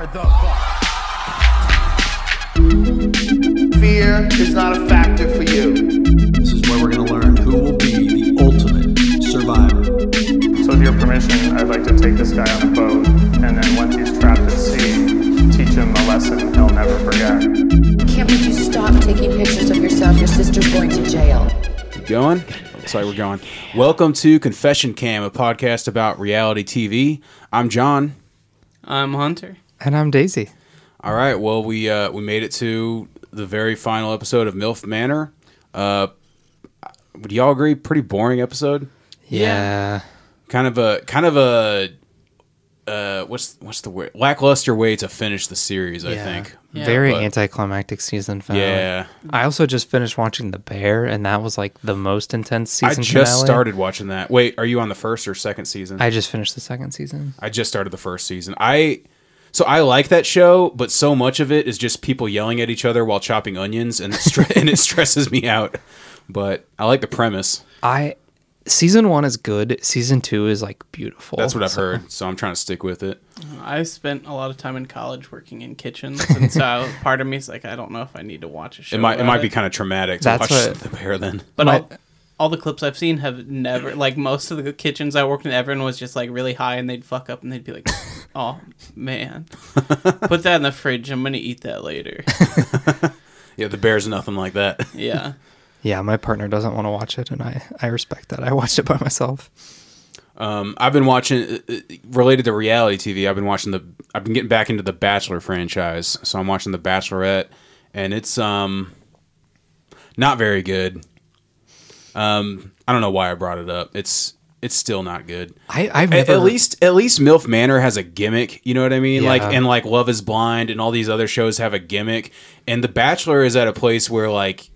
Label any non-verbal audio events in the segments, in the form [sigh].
are the fuck. Fear is not a factor for you. This is where we're going to learn who will be the ultimate survivor. So with your permission, I'd like to take this guy on a boat, and then once he's trapped at sea, teach him a lesson he'll never forget. Can't we just stop taking pictures of yourself? Your sister's going to jail. Keep going. Oh, Looks like we're going. Welcome to Confession Cam, a podcast about reality TV. I'm John. I'm Hunter. And I'm Daisy. All right. Well, we uh, we made it to the very final episode of MILF Manor. Uh, would y'all agree? Pretty boring episode. Yeah. Kind of a kind of a uh, what's what's the word? Lackluster way to finish the series. I think. Yeah, Very but- anticlimactic season finale. Yeah. I also just finished watching The Bear, and that was like the most intense season. I just finale. started watching that. Wait, are you on the first or second season? I just finished the second season. I just started the first season. I so I like that show, but so much of it is just people yelling at each other while chopping onions, and it stre- [laughs] and it stresses me out. But I like the premise. I season one is good. Season two is like beautiful. That's what I've So- heard, so I'm trying to stick with it. I spent a lot of time in college working in kitchens, and so part of me is like, I don't know if I need to watch a show. It might it about might be kind of traumatic to That's watch what- the bear then. But My- all, all the clips I've seen have never, like most of the kitchens I worked in, everyone was just like really high, and they'd fuck up, and they'd be like, [laughs] "Oh man, [laughs] put that in the fridge. I'm gonna eat that later." [laughs] Yeah, the bear's nothing like that. Yeah, Yeah, my partner doesn't want to watch it, and I I respect that. I watched it by myself. Um, I've been watching uh, uh, related to reality TV. I've been watching the. I've been getting back into the Bachelor franchise, so I'm watching the Bachelorette, and it's um not very good. Um, I don't know why I brought it up. It's it's still not good. I I've At, never at least at least MILF Manor has a gimmick. You know what I mean? Like and like Love Is Blind and all these other shows have a gimmick. And The Bachelor is at a place where like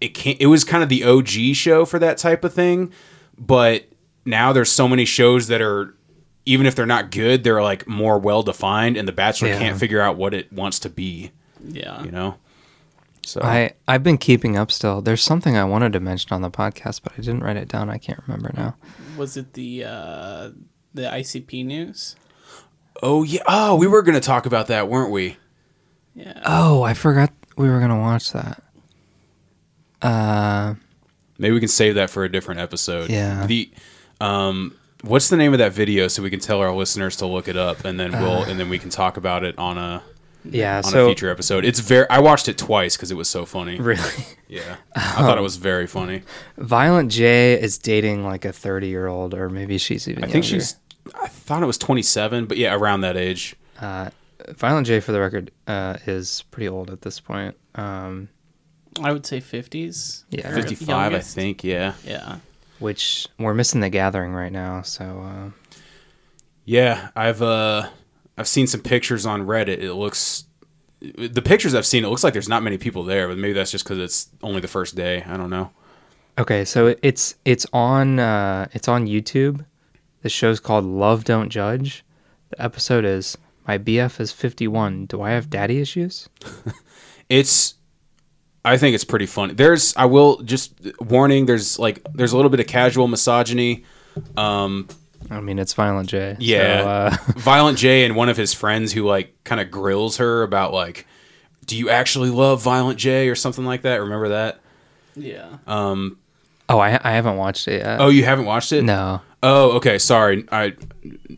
it can't. It was kind of the OG show for that type of thing, but now there's so many shows that are even if they're not good, they're like more well defined, and The Bachelor Yeah. can't figure out what it wants to be. yeah. You know. So I I've been keeping up still. There's something I wanted to mention on the podcast, but I didn't write it down. I can't remember now. Was it the uh, the ICP news? oh yeah. Oh, we were gonna talk about that, weren't we? Yeah. Oh, I forgot we were gonna watch that. Uh, Maybe we can save that for a different episode. Yeah. The um what's the name of that video so we can tell our listeners to look it up and then we'll and then we can talk about it on a yeah. on so a future episode. It's very I watched it twice cuz it was so funny. really, Yeah. [laughs] I thought it was very funny. Violent J is dating like a 30 year old, or maybe she's even. I think she's I thought it was 27, but yeah, around that age. Uh, Violent J, for the record, uh, is pretty old at this point. Um, I would say 50s. Yeah. 55, I think, yeah. Yeah. which we're missing the gathering right now. So uh, Yeah, I've uh I've seen some pictures on Reddit. It looks the pictures I've seen, it looks like there's not many people there, but maybe that's just because it's only the first day. I don't know. okay, so it's it's on uh, it's on YouTube. The show's called Love Don't Judge. The episode is My BF is 51. Do I have daddy issues? [laughs] It's I think it's pretty funny. There's I will just warning. There's like there's a little bit of casual misogyny. Um, I mean, it's Violent J. yeah, So, uh, [laughs] Violent J and one of his friends who like kind of grills her about like, do you actually love Violent J or something like that? Remember that? Yeah. Um, oh, I I haven't watched it yet. oh, you haven't watched it? no. Oh, okay. Sorry. I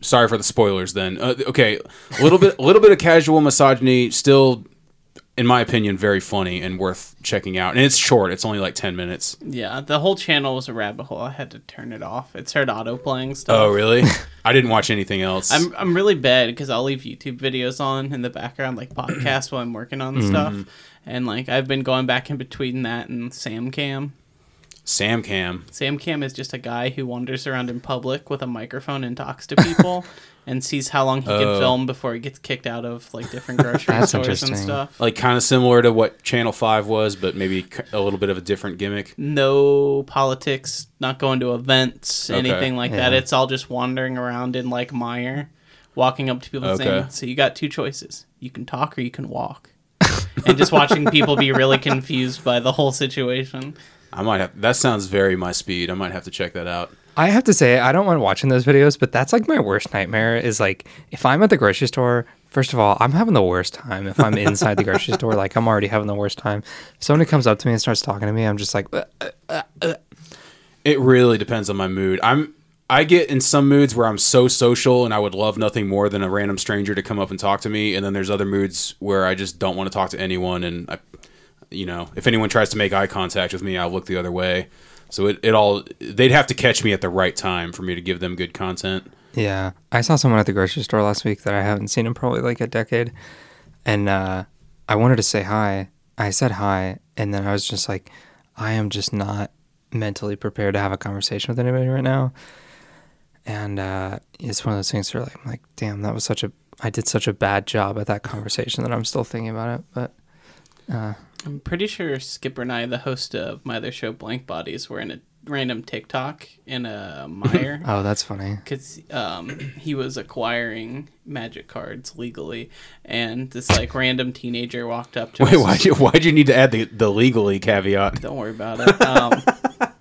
sorry for the spoilers. Then, uh, okay, a little bit, a little bit of casual misogyny. Still, in my opinion, very funny and worth checking out. And it's short. It's only like ten minutes. Yeah, the whole channel was a rabbit hole. I had to turn it off. It started auto playing stuff. Oh, really? [laughs] I didn't watch anything else. I'm I'm really bad because I'll leave YouTube videos on in the background, like podcasts while I'm working on mm-hmm. stuff, and like I've been going back in between that and Samcam. Sam Cam. Samcam is just a guy who wanders around in public with a microphone and talks to people, [laughs] and sees how long he can Oh. film before he gets kicked out of like different [laughs] grocery That's stores and interesting. stuff. Like kind of similar to what Channel Five was, but maybe c- a little bit of a different gimmick. no politics, not going to events, Okay. anything like that. Yeah. It's all just wandering around in like Meijer, walking up to people and Okay. saying, "So you got two choices: you can talk or you can walk." [laughs] and just watching people be really confused by the whole situation. I might have. That sounds very my speed. I might have to check that out. I have to say, I don't mind watching those videos, but that's like my worst nightmare is like if I'm at the grocery store, First of all, I'm having the worst time if I'm inside the grocery store. Like I'm already having the worst time. If somebody comes up to me and starts talking to me, I'm just like, "Uh, uh, uh, uh. It really depends on my mood. I'm I get in some moods where I'm so social and I would love nothing more than a random stranger to come up and talk to me, and then there's other moods where I just don't want to talk to anyone, and I, you know, if anyone tries to make eye contact with me, I'll look the other way. So it, it all they'd have to catch me at the right time for me to give them good content. Yeah, I saw someone at the grocery store last week that I haven't seen in probably like a decade, and uh, I wanted to say hi. I said hi, and then I was just like, I am just not mentally prepared to have a conversation with anybody right now. And uh, it's one of those things where like, I'm like, damn, that was such a, I did such a bad job at that conversation that I'm still thinking about it. But I'm pretty sure Skipper and I, the host of my other show, Blank Bodies, were in a random TikTok in a [laughs] Meijer. oh, that's funny. because um, he was acquiring magic cards legally, and this like random teenager walked up to Wait, us. why'd you why'd you need to add the, the legally caveat? Don't worry about it. Um, [laughs]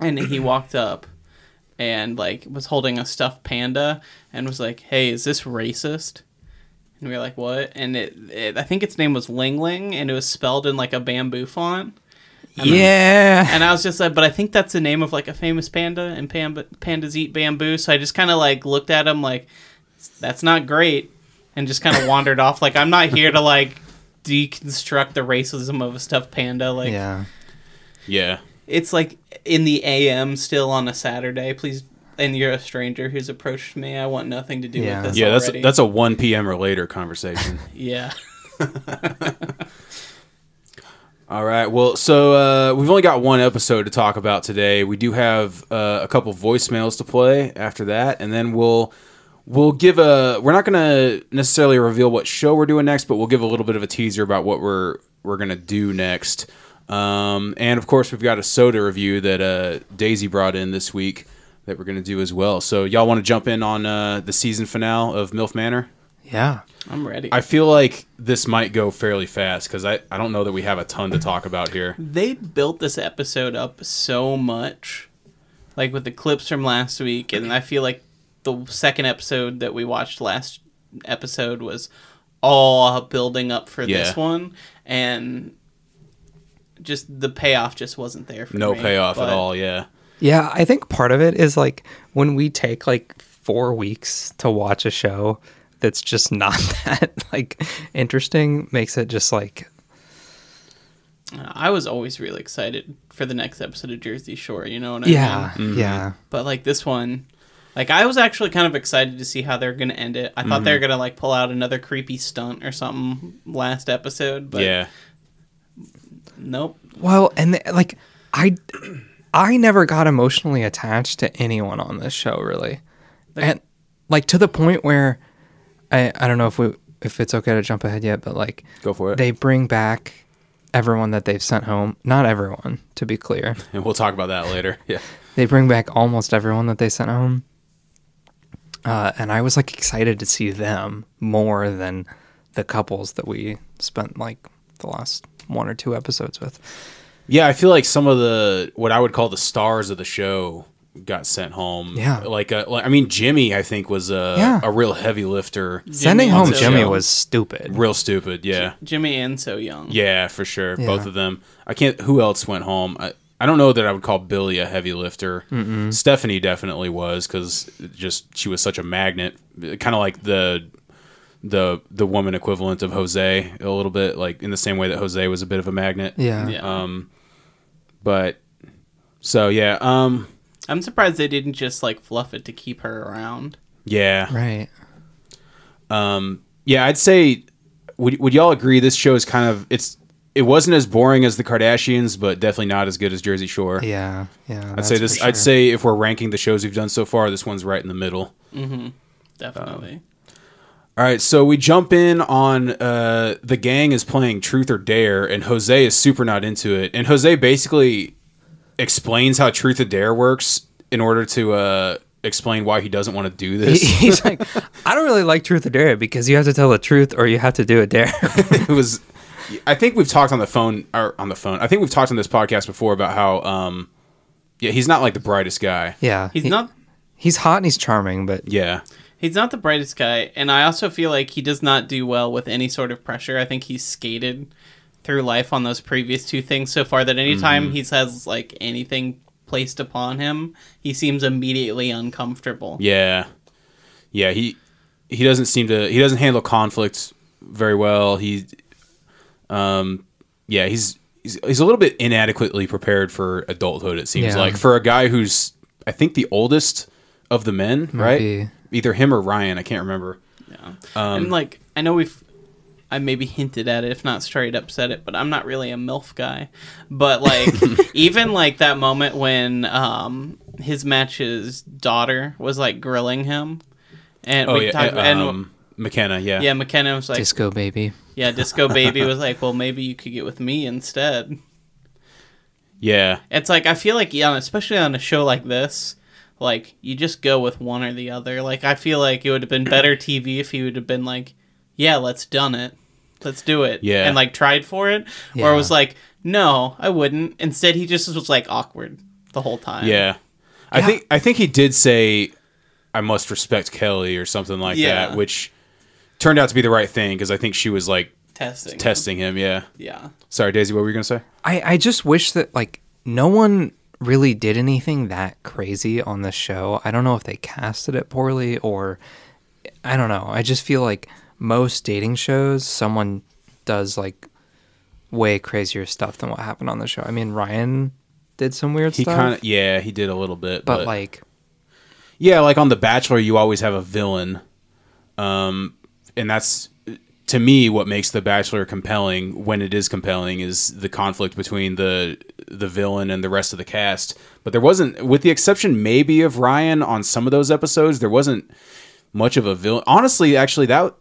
and he walked up and like was holding a stuffed panda and was like, "Hey, is this racist?" And we were like, "What?" And it, it I think its name was Ling Ling, and it was spelled in like a bamboo font. Yeah. And I was just like, but I think that's the name of like a famous panda, and panda, pandas eat bamboo. So I just kind of like looked at him like, that's not great, and just kind of [laughs] wandered off. Like I'm not here to like deconstruct the racism of a stuffed panda. Like Yeah. Yeah. it's like in the AM still on a Saturday. Please, and you're a stranger who's approached me. I want nothing to do Yeah. with this. Yeah, that's already. that's a 1 p.m. or later conversation. [laughs] yeah. [laughs] All right. Well, so uh, we've only got one episode to talk about today. We do have uh, a couple voicemails to play after that, and then we'll we'll give a. We're not going to necessarily reveal what show we're doing next, but we'll give a little bit of a teaser about what we're we're going to do next. Um, and of course, we've got a soda review that uh, Daisy brought in this week that we're going to do as well. So y'all want to jump in on uh, the season finale of MILF Manor? Yeah. I'm ready. I feel like this might go fairly fast because I, I don't know that we have a ton to talk about here. they built this episode up so much like with the clips from last week and i feel like the second episode that we watched last episode was all building up for Yeah. this one and just the payoff just wasn't there for No me, payoff at all. Yeah. Yeah, I think part of it is like when we take like four weeks to watch a show that's just not [laughs] that like interesting makes it just like i was always really excited for the next episode of jersey shore you know what i yeah mean? Yeah Yeah. but like this one like i was actually kind of excited to see how they're gonna end it. I thought they were mm-hmm. gonna like pull out another creepy stunt or something last episode but yeah. nope. Well and the, like I I never got emotionally attached to anyone on this show really and like to the point where I I don't know if we if it's okay to jump ahead yet but like Go for it. they bring back everyone that they've sent home not everyone to be clear [laughs] and we'll talk about that later. [laughs] Yeah. they bring back almost everyone that they sent home. Uh, and I was like excited to see them more than the couples that we spent like the last one or two episodes with. Yeah, I feel like some of the what I would call the stars of the show got sent home. Yeah. Like, uh like I mean, Jimmy, I think was a Yeah. a real heavy lifter. Sending home So Jimmy Young. was stupid. Real stupid. Yeah. Jimmy and So Young. Yeah, for sure. Yeah. Both of them. I can't. Who else went home? I, I don't know that I would call Billy a heavy lifter. Stephanie definitely was because just she was such a magnet, kind of like the the the woman equivalent of Jose a little bit, like in the same way that Jose was a bit of a magnet. Yeah. Yeah. Um, but so yeah, um, I'm surprised they didn't just like fluff it to keep her around. yeah, Right. um, yeah. I'd say would would y'all agree this show is kind of it's it wasn't as boring as the Kardashians, but definitely not as good as Jersey Shore. Yeah. Yeah. I'd say this. I'd say if we're ranking the shows we've done so far, this one's right in the middle. Definitely. All right, so we jump in on uh, the gang is playing Truth or Dare, and Jose is super not into it. And Jose basically explains how Truth or Dare works in order to uh, explain why he doesn't want to do this. [laughs] He's like, I don't really like truth or dare because you have to tell the truth or you have to do a dare. [laughs] it was. I think we've talked on the phone or on the phone. I think we've talked on this podcast before about how, um, yeah, he's not like the brightest guy. yeah. He's he- not. He's hot and he's charming, but Yeah, He's not the brightest guy, and I also feel like he does not do well with any sort of pressure. I think he's skated through life on those previous two things so far that anytime Mm-hmm. he has like anything placed upon him, he seems immediately uncomfortable. Yeah, yeah. He he doesn't seem to. He doesn't handle conflicts very well. He, um, yeah. He's he's, he's a little bit inadequately prepared for adulthood. It seems Yeah. like for a guy who's I think the oldest of the men, right? be. Either him or Ryan. I can't remember. Um, and like I know we've I maybe hinted at it, if not straight up said it, but I'm not really a MILF guy. But like [laughs] even like that moment when um his match's daughter was like grilling him and Oh we yeah, talked uh, and um, McKenna. Yeah, yeah, McKenna was like Disco baby. Yeah, Disco [laughs] Baby was like, Well maybe you could get with me instead. yeah. It's like I feel like yeah, especially on a show like this, like you just go with one or the other. Like I feel like it would have been better TV if he would have been like, "Yeah, let's done it, let's do it," Yeah. and like tried for it, or Yeah. it was like, "No, I wouldn't." Instead, he just was like awkward the whole time. Yeah. I think I think he did say I must respect Kelly or something like Yeah. that, which turned out to be the right thing because I think she was like testing, testing him. Yeah. Yeah, Sorry, Daisy. What were you gonna say? I, I just wish that like no one really did anything that crazy on the show. I don't know if they casted it poorly or I don't know. I just feel like most dating shows someone does like way crazier stuff than what happened on the show. I mean Ryan did some weird stuff. He stuff. kind of yeah, he did a little bit, but, but, like yeah, like on The Bachelor, you always have a villain, um, and that's to me what makes The Bachelor compelling when it is compelling is the conflict between the the villain and the rest of the cast. But there wasn't, with the exception maybe of Ryan on some of those episodes, there wasn't much of a villain. Honestly, actually, that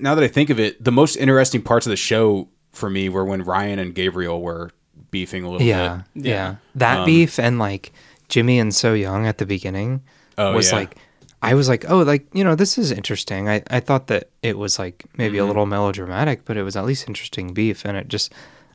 now that I think of it, the most interesting parts of the show for me were when Ryan and Gabriel were beefing a little yeah, bit. yeah. yeah. That um, beef and like Jimmy and So Young at the beginning Oh, was yeah. like I was like, oh, like you know, this is interesting. I I thought that it was like maybe Mm-hmm. a little melodramatic, but it was at least interesting beef, and it just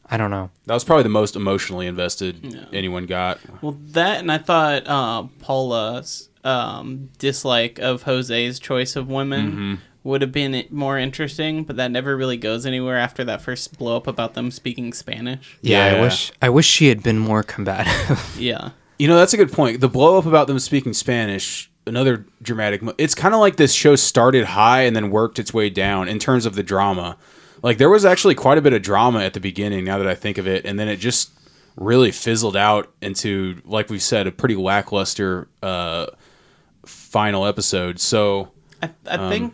I don't know. That was probably the most emotionally invested anyone got. Well, that and I thought uh, Paula's um, dislike of Jose's choice of women Mm-hmm. would have been more interesting, but that never really goes anywhere after that first blow up about them speaking Spanish. Yeah, Yeah. I wish I wish she had been more combative. Yeah. You know, that's a good point. The blow up about them speaking Spanish, another dramatic. Mo- it's kind of like this show started high and then worked its way down in terms of the drama. Like there was actually quite a bit of drama at the beginning. Now that I think of it, and then it just really fizzled out into, like we've said, a pretty lackluster uh, final episode. So I, I Um, think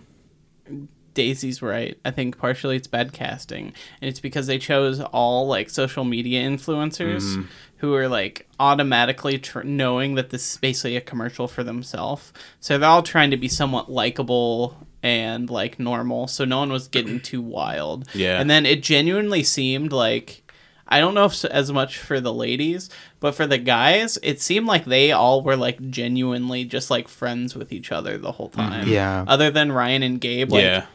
Daisy's right. I think partially it's bad casting, and it's because they chose all like social media influencers Mm-hmm. Who are like automatically tr- knowing that this is basically a commercial for themselves. So they're all trying to be somewhat likable and like normal. So no one was getting too wild. Yeah. And then it genuinely seemed like. I don't know if as much for the ladies, but for the guys, it seemed like they all were like genuinely just like friends with each other the whole time. Mm-hmm. Yeah. Other than Ryan and Gabe, like yeah,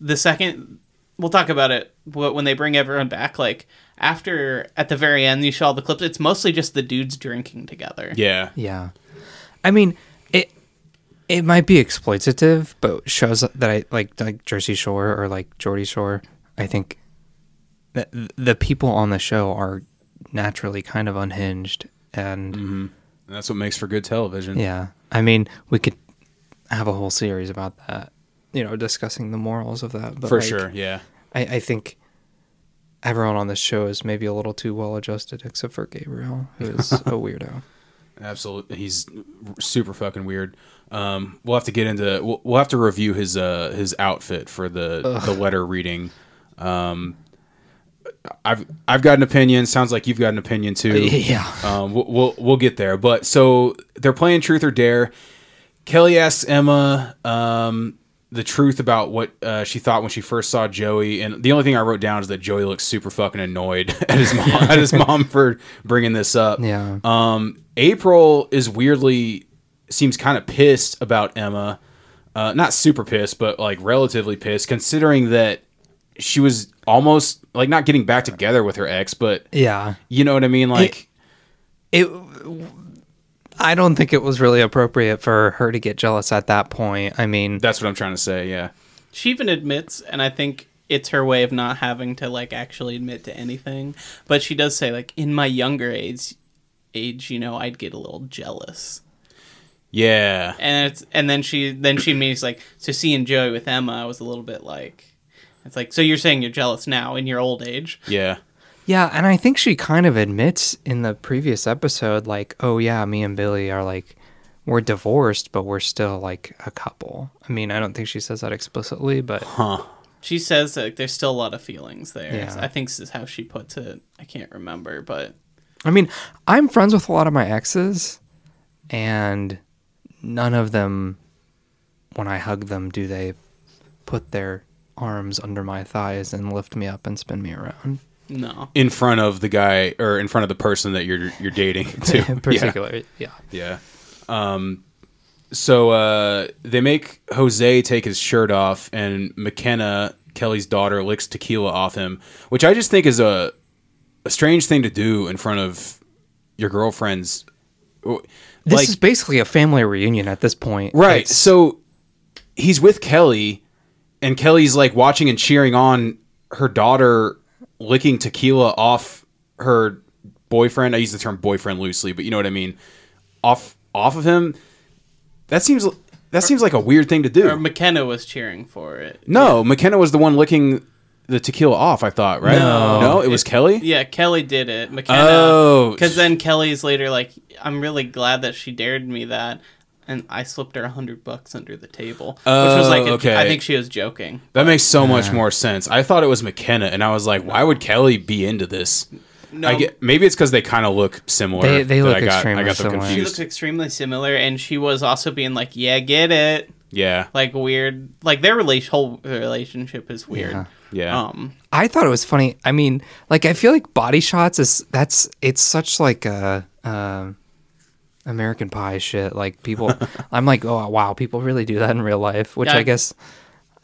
the second we'll talk about it but when they bring everyone back like after at the very end you saw the clips it's mostly just the dudes drinking together yeah, yeah, I mean it. It might be exploitative, but shows that I like like Jersey Shore or like Geordie Shore. I think that the people on the show are naturally kind of unhinged and mm-hmm. And that's what makes for good television. Yeah. I mean, we could have a whole series about that, you know, discussing the morals of that. But for like, sure. Yeah, I, I think everyone on this show is maybe a little too well adjusted, except for Gabriel, who is [laughs] a weirdo. Absolutely, he's super fucking weird. Um, we'll have to get into. We'll, we'll have to review his uh his outfit for the the letter reading. Um, I've I've got an opinion. Sounds like you've got an opinion too. Yeah. Um, we'll, we'll we'll get there. But so they're playing Truth or Dare. Kelly asks Emma um, the truth about what uh, she thought when she first saw Joey, and the only thing I wrote down is that Joey looks super fucking annoyed [laughs] at his mom at his mom for bringing this up. Yeah. Um, April is weirdly seems kind of pissed about Emma. Uh, not super pissed, but like relatively pissed, considering that she was almost like not getting back together with her ex, but Yeah. you know what I mean? Like, It I don't think it was really appropriate for her to get jealous at that point. I mean, That's what I'm trying to say. Yeah. She even admits, and I think it's her way of not having to like actually admit to anything. But she does say like, in my younger age, age, you know, I'd get a little jealous. Yeah. And it's and then she then she means like, so seeing Joey with Emma I was a little bit like, it's like, so you're saying you're jealous now in your old age? Yeah. Yeah, and I think she kind of admits in the previous episode, like, oh yeah, me and Billy are like, we're divorced, but we're still like a couple. I mean, I don't think she says that explicitly, but Huh. She says that there's still a lot of feelings there. Yeah. I think this is how she puts it. I can't remember, but I mean, I'm friends with a lot of my exes, and none of them, when I hug them, do they put their arms under my thighs and lift me up and spin me around. No. In front of the guy or in front of the person that you're you're dating [laughs] too. In particular, yeah. Yeah. Um so uh they make Jose take his shirt off and McKenna, Kelly's daughter, licks tequila off him, which I just think is a a strange thing to do in front of your girlfriend's This like is basically a family reunion at this point. Right. It's- So he's with Kelly, and Kelly's like watching and cheering on her daughter licking tequila off her boyfriend. I use the term boyfriend loosely, but you know what I mean. Off off of him. That seems that seems like a weird thing to do. Or McKenna was cheering for it. no, McKenna was the one licking the tequila off. I thought, right? No. no, it was Kelly. Yeah, Kelly did it. McKenna. Oh. Because then Kelly's later like, I'm really glad that she dared me that. And I slipped her a hundred bucks under the table, which was Oh, like, a- okay. I think she was joking. That makes so much more sense. I thought it was McKenna, and I was like, why would Kelly be into this? No, I get maybe it's because they kind of look similar. They- they look I got, I extremely got them similar. she looks extremely similar, and she was also being like, "Yeah, get it." yeah, Like weird, like their relation, whole relationship is weird. Yeah. yeah. Um, I thought it was funny. I mean, like I feel like body shots is that's it's such like a uh, American Pie shit. Like people, [laughs] I'm like, oh wow, people really do that in real life. Which Yeah. I guess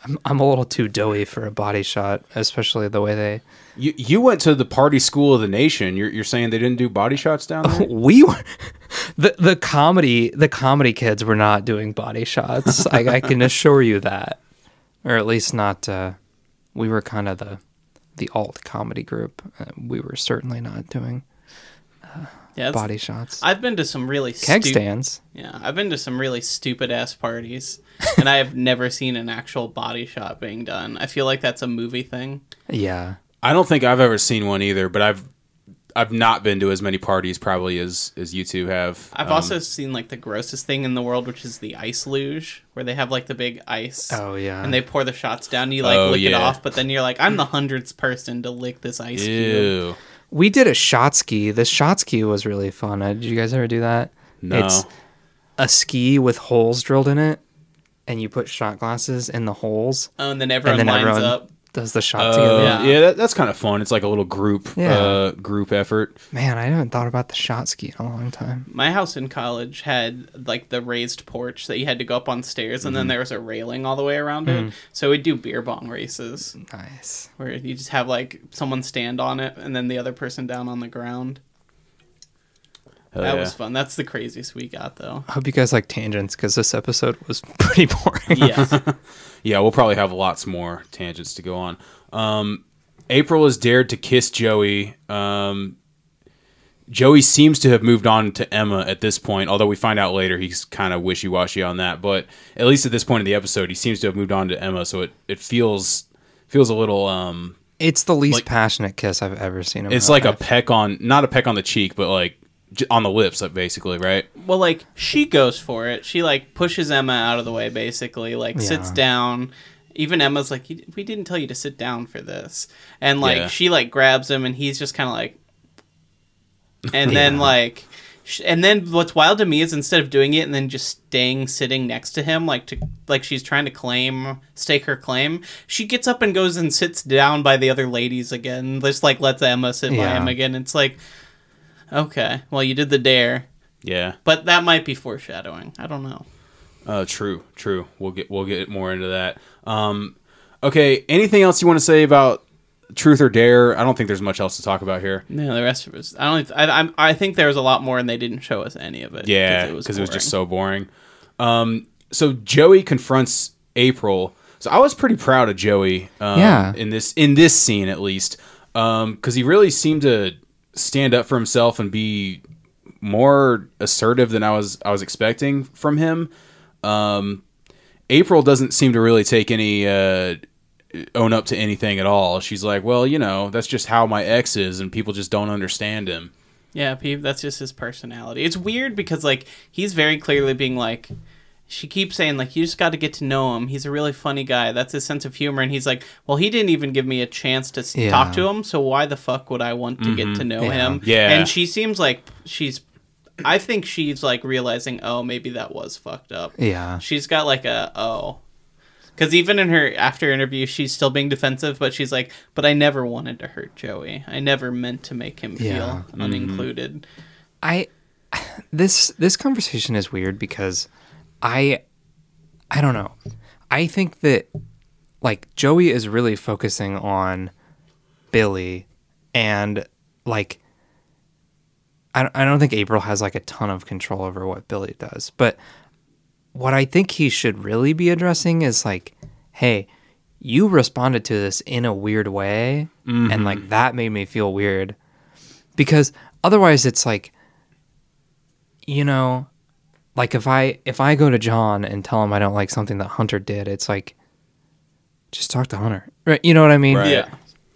I'm I'm a little too doughy for a body shot, especially the way they. You you went to the party school of the nation. You're you're saying they didn't do body shots down there? [laughs] We were the the comedy the comedy kids were not doing body shots. I, I can [laughs] assure you that, or at least not. Uh, we were kind of the the alt comedy group. Uh, we were certainly not doing yeah, body shots. I've been to some really Keg stu- stands. Yeah, I've been to some really stupid ass parties, and I have never seen an actual body shot being done. I feel like that's a movie thing. Yeah. I don't think I've ever seen one either, but I've I've not been to as many parties probably as as you two have. I've Um, also seen like the grossest thing in the world, which is the ice luge, where they have like the big ice. Oh, yeah. And they pour the shots down. You like Oh, lick it off, but then you're like, I'm the hundredth person to lick this ice cube. We did a shot ski. The shot ski was really fun. Uh, did you guys ever do that? No. It's a ski with holes drilled in it, and you put shot glasses in the holes, Oh, and then everyone and then lines everyone up. Does the shot Uh, together. yeah, Yeah. that, that's kind of fun. It's like a little group Yeah. uh, group effort. Man, I haven't thought about the shot ski in a long time. My house in college had like the raised porch that you had to go up on stairs, and then Mm-hmm. there was a railing all the way around it. So we'd do beer bong races Nice. where you just have like someone stand on it and then the other person down on the ground. Hell that yeah. was fun. That's the craziest we got though. I hope you guys like tangents because this episode was [laughs] pretty boring. Yes. [laughs] Yeah, we'll probably have lots more tangents to go on. Um, April has dared to kiss Joey. Um, Joey seems to have moved on to Emma at this point, although we find out later he's kind of wishy washy on that. But at least at this point in the episode, he seems to have moved on to Emma, so it, it feels feels a little. Um, It's the least Like- passionate kiss I've ever seen. In it's like a peck on, not a peck on the cheek, but like on the lips, like basically, right? well, like she goes for it. She like pushes Emma out of the way, basically. Like sits down. Even Emma's like, "We didn't tell you to sit down for this," and like Yeah. she like grabs him, and he's just kind of like, [laughs] and then like. sh- And then what's wild to me is instead of doing it and then just staying sitting next to him like to like she's trying to claim stake her claim, she gets up and goes and sits down by the other ladies again. Just like lets Emma sit by Yeah. him again. It's like okay, well you did the dare. Yeah. But that might be foreshadowing. I don't know. Uh, true, true. We'll get we'll get more into that. Um, okay. Anything else you want to say about Truth or Dare. I don't think there's much else to talk about here. No, the rest of us. I don't. I, I'm- I think there was a lot more, and they didn't show us any of it. Yeah, it was because it was just so boring. Um, so Joey confronts April. So I was pretty proud of Joey. Um, Yeah. In this in this scene at least, because he really seemed to stand up for himself and be more assertive than I was I was expecting from him. Um, April doesn't seem to really take any uh, own up to anything at all. She's like, well, you know, that's just how my ex is, and people just don't understand him. Yeah, that's just his personality. It's weird because like he's very clearly being like she keeps saying like you just got to get to know him. He's a really funny guy. That's his sense of humor and he's like, "Well, he didn't even give me a chance to Yeah. talk to him, so why the fuck would I want to get to mm-hmm. know Yeah. him?" Yeah. And she seems like she's I think she's like realizing, "Oh, maybe that was fucked up." Yeah. She's got like a oh. Because even in her after interview, she's still being defensive, but she's like, "But I never wanted to hurt Joey. I never meant to make him Yeah. feel unincluded." I [sighs] this this conversation is weird because I I don't know. I think that like Joey is really focusing on Billy and like I don't- I don't think April has like a ton of control over what Billy does. But what I think he should really be addressing is like, hey, you responded to this in a weird way and like mm-hmm. that made me feel weird because otherwise it's like you know like if i if i go to john and tell him i don't like something that hunter did it's like just talk to hunter right you know what i mean Right. Yeah.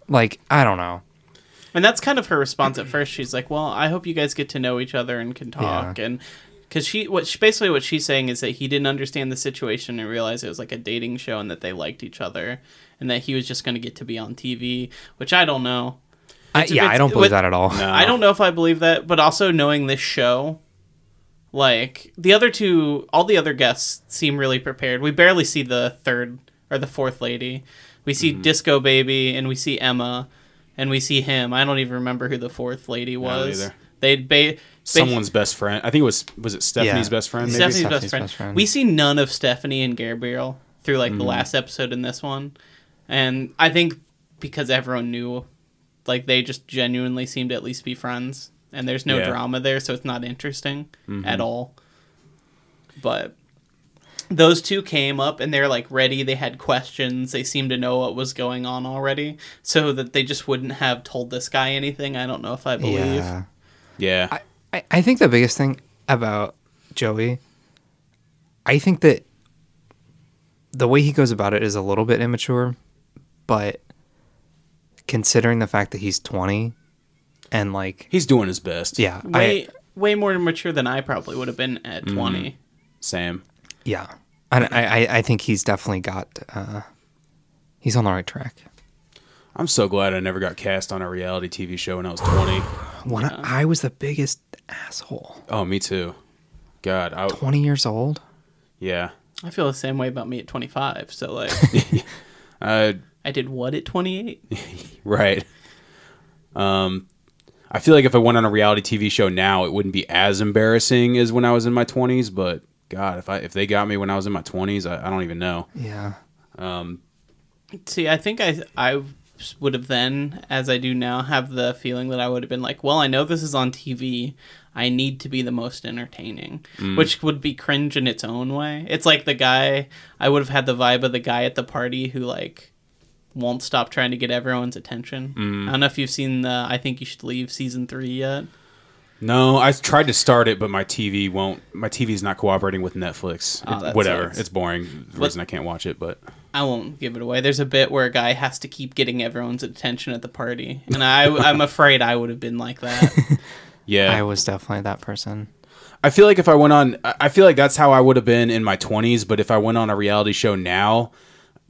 like i don't know And that's kind of her response at first. She's like, "Well, I hope you guys get to know each other and can talk." And because she, what she, basically what she's saying is that he didn't understand the situation and realize it was like a dating show and that they liked each other and that he was just going to get to be on TV, which I don't know. I, yeah i don't believe what- that at all No. I don't know if I believe that, but also knowing this show, like the other two, all the other guests seem really prepared. We barely see the third or the fourth lady. We see Disco Baby and we see Emma and we see him. I don't even remember who the fourth lady was. They'd ba- Someone's best friend. I think it was was it Stephanie's Yeah. best friend? Maybe. Stephanie's, Stephanie's best, friend. best friend. We see none of Stephanie and Gabriel through like Mm. the last episode in this one, and I think because everyone knew, like they just genuinely seemed to at least be friends, and there's no Yeah. Mm-hmm. drama there, so it's not interesting at all. But those two came up and they're like ready. They had questions. They seemed to know what was going on already, so that they just wouldn't have told this guy anything. I don't know if I believe. yeah Yeah. I, I, I think the biggest thing about Joey, I think that the way he goes about it is a little bit immature, but considering the fact that he's 20 and like, He's doing his best. yeah, Way I, way more mature than I probably would have been at Mm-hmm. twenty. Sam. yeah, I, I, I think he's definitely got, uh, he's on the right track. I'm so glad I never got cast on a reality TV show when I was 20. [gasps] When I, I was the biggest asshole, Oh, me too. God, I 20 years old. yeah. I feel the same way about me at 25. So like, [laughs] Uh, I did what at 28? [laughs] right. Um, I feel like if I went on a reality TV show now, it wouldn't be as embarrassing as when I was in my 20s. But God, if I if they got me when I was in my 20s, I, I don't even know. Yeah. Um, See, I think I I would have then, as I do now, have the feeling that I would have been like, well, I know this is on TV. I need to be the most entertaining, mm. which would be cringe in its own way. It's like the guy I would have had the vibe of the guy at the party who like won't stop trying to get everyone's attention. Mm. I don't know if you've seen the I think you should leave season three yet. No, I tried to start it, but my TV won't. My TV's not cooperating with Netflix. Oh, It- whatever. sucks. It's boring. The What- reason I can't watch it, but I won't give it away. There's a bit where a guy has to keep getting everyone's attention at the party, [laughs] and I I'm afraid I would have been like that. [laughs] yeah, I was definitely that person. I feel like if I went on, I I feel like that's how I would have been in my 20s. But if I went on a reality show now,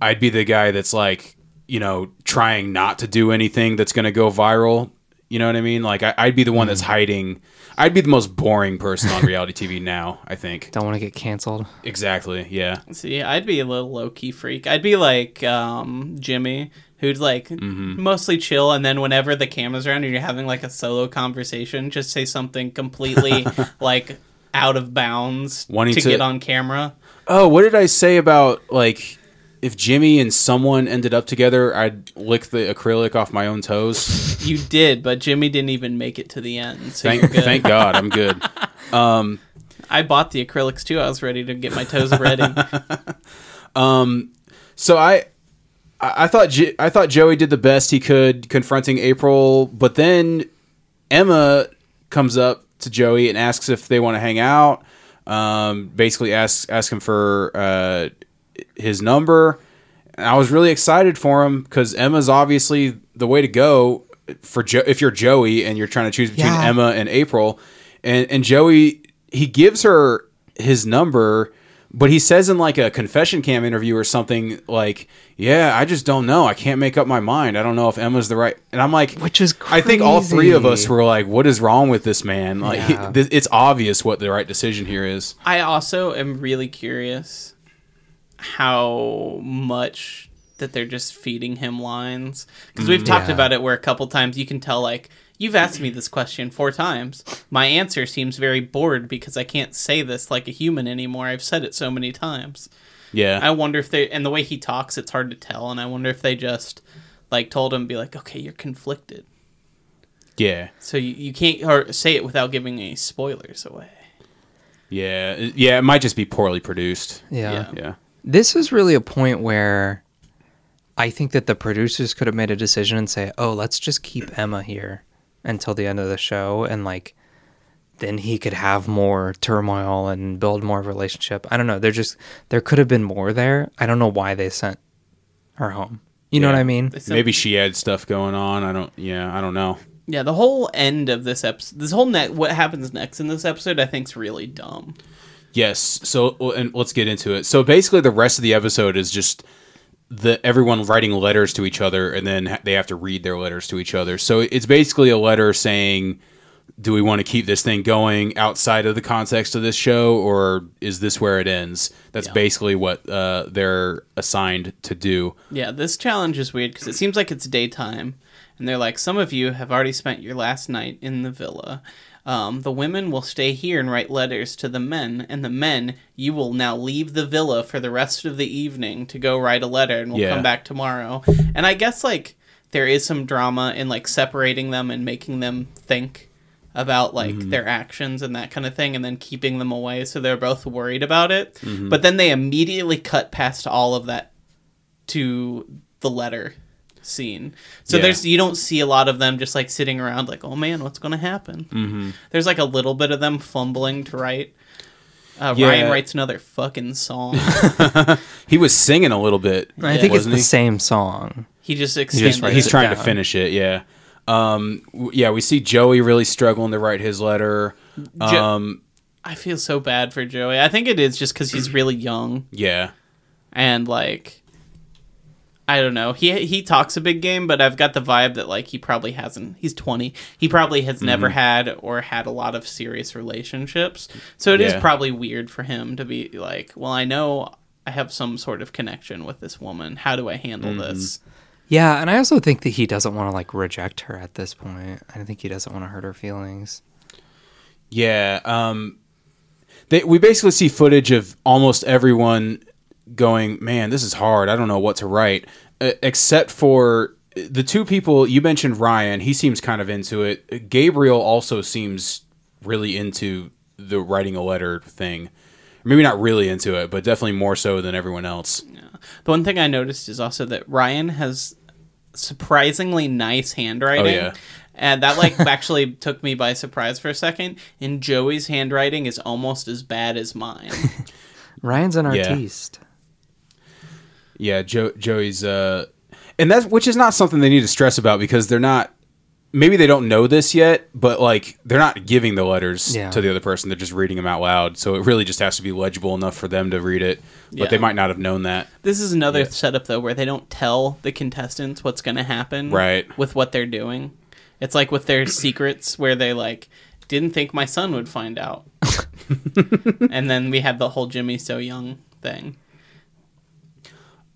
I'd be the guy that's like, you know, trying not to do anything that's going to go viral. You know what I mean? Like, I, I'd be the one that's hiding. I'd be the most boring person on reality TV now, I think. [laughs] Don't want to get canceled. Exactly. Yeah. See, I'd be a little low key freak. I'd be like um, Jimmy, who'd like Mm-hmm. mostly chill, and then whenever the camera's around and you're having like a solo conversation, just say something completely [laughs] like out of bounds Wanting to, to- get on camera. Oh, what did I say about like if Jimmy and someone ended up together, I'd lick the acrylic off my own toes. [laughs] You did, but Jimmy didn't even make it to the end. So Thank thank God, I'm good. [laughs] I bought the acrylics too. I was ready to get my toes ready. [laughs] um, So I, I I thought J- I thought Joey did the best he could confronting April, but then Emma comes up to Joey and asks if they want to hang out. Um, basically asks ask him for uh, his number. And I was really excited for him because Emma's obviously the way to go for jo- if you're Joey and you're trying to choose between Yeah. Emma and April. And and Joey he gives her his number, but he says in like a confession cam interview or something like, "Yeah, I just don't know. I can't make up my mind. I don't know if Emma's the right." And I'm like, Which is I think all three of us were like, "What is wrong with this man?" Like, he- th- it's obvious what the right decision here is. I also am really curious how much that they're just feeding him lines because we've mm, talked Yeah. about it where a couple times you can tell like you've asked me this question four times my answer seems very bored because i can't say this like a human anymore i've said it so many times Yeah, i wonder if they and the way he talks it's hard to tell and i wonder if they just like told him be like okay you're conflicted yeah, so you, you can't or say it without giving any spoilers away yeah, uh, yeah. It might just be poorly produced. Yeah. Yeah. Yeah, This is really a point where I think that the producers could have made a decision and say, "Oh, let's just keep Emma here until the end of the show and like then he could have more turmoil and build more of a relationship." I don't know. There just there could have been more there. I don't know why they sent her home. You know what I mean? They maybe she had stuff going on. I don't. Yeah, I don't know. Yeah, the whole end of this episode, this whole net, what happens next in this episode, I think is really dumb. Yes. So, and let's get into it. So basically, the rest of the episode is just the everyone writing letters to each other, and then they have to read their letters to each other. So it's basically a letter saying, "Do we want to keep this thing going outside of the context of this show, or is this where it ends?" That's basically what uh, they're assigned to do. Yeah, this challenge is weird because it seems like it's daytime, and they're like, some of you have already spent your last night in the villa. Um, the women will stay here and write letters to the men, and the men, you will now leave the villa for the rest of the evening to go write a letter, and we'll Yeah. come back tomorrow. And I guess like there is some drama in like separating them and making them think about like their actions and that kind of thing and then keeping them away so they're both worried about it but then they immediately cut past all of that to the letter scene. So Yeah. there's you don't see a lot of them just like sitting around like, oh man, what's going to happen? Mm-hmm. There's like a little bit of them fumbling to write. Uh, Yeah. Ryan writes another fucking song. [laughs] He was singing a little bit. I think it's wasn't the he? same song. he just just extended. writes He's it trying to finish it. Yeah. Um. w- Yeah. We see Joey really struggling to write his letter. Jo- Um. I feel so bad for Joey. I think it is just because he's really young Yeah. and like. I don't know. He he talks a big game, but I've got the vibe that like he probably hasn't. He's twenty. He probably has never Mm-hmm. had or had a lot of serious relationships. So it is Yeah. probably weird for him to be like, "Well, I know I have some sort of connection with this woman. How do I handle Mm-hmm. this?" Yeah, and I also think that he doesn't want to like reject her at this point. I don't think he doesn't want to hurt her feelings. Yeah. Um. They, we basically see footage of almost everyone going, "Man, this is hard. I don't know what to write," uh, except for the two people you mentioned. Ryan. He seems kind of into it. Gabriel also seems really into the writing a letter thing. Maybe not really into it, but definitely more so than everyone else. The one thing I noticed is also that Ryan has surprisingly nice handwriting. Oh, yeah. And that like [laughs] actually took me by surprise for a second. And Joey's handwriting is almost as bad as mine. [laughs] Ryan's an Yeah. artiste. Yeah, Joe, Joey's, uh, and that's which is not something they need to stress about because they're not. Maybe they don't know this yet, but like they're not giving the letters Yeah. to the other person; they're just reading them out loud. So it really just has to be legible enough for them to read it. But Yeah. they might not have known that. This is another setup though where they don't tell the contestants what's going to happen Right. with what they're doing. It's like with their [coughs] secrets where they like didn't think my son would find out. [laughs] and then we had the whole Jimmy So Young thing.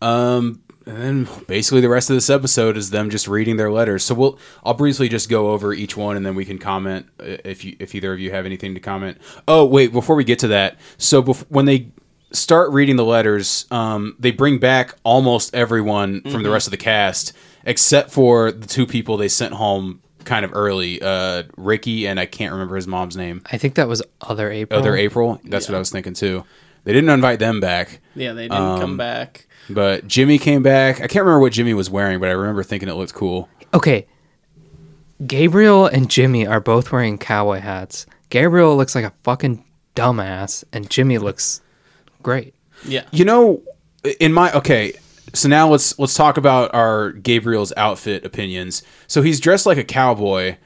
Um, and then basically the rest of this episode is them just reading their letters. So we'll I'll briefly just go over each one and then we can comment uh, if you if either of you have anything to comment. Oh wait, before we get to that, so bef- when they start reading the letters, um, they bring back almost everyone from Mm-hmm. the rest of the cast except for the two people they sent home kind of early, uh, Ricky and I can't remember his mom's name. I think that was other April. Other April. That's what I was thinking too. They didn't invite them back, Yeah, they didn't Um, come back. But Jimmy came back. I can't remember what Jimmy was wearing, but I remember thinking it looked cool. Okay. Gabriel and Jimmy are both wearing cowboy hats. Gabriel looks like a fucking dumbass, and Jimmy looks great. Yeah. You know, in my okay, so now let's let's talk about our Gabriel's outfit opinions. So he's dressed like a cowboy.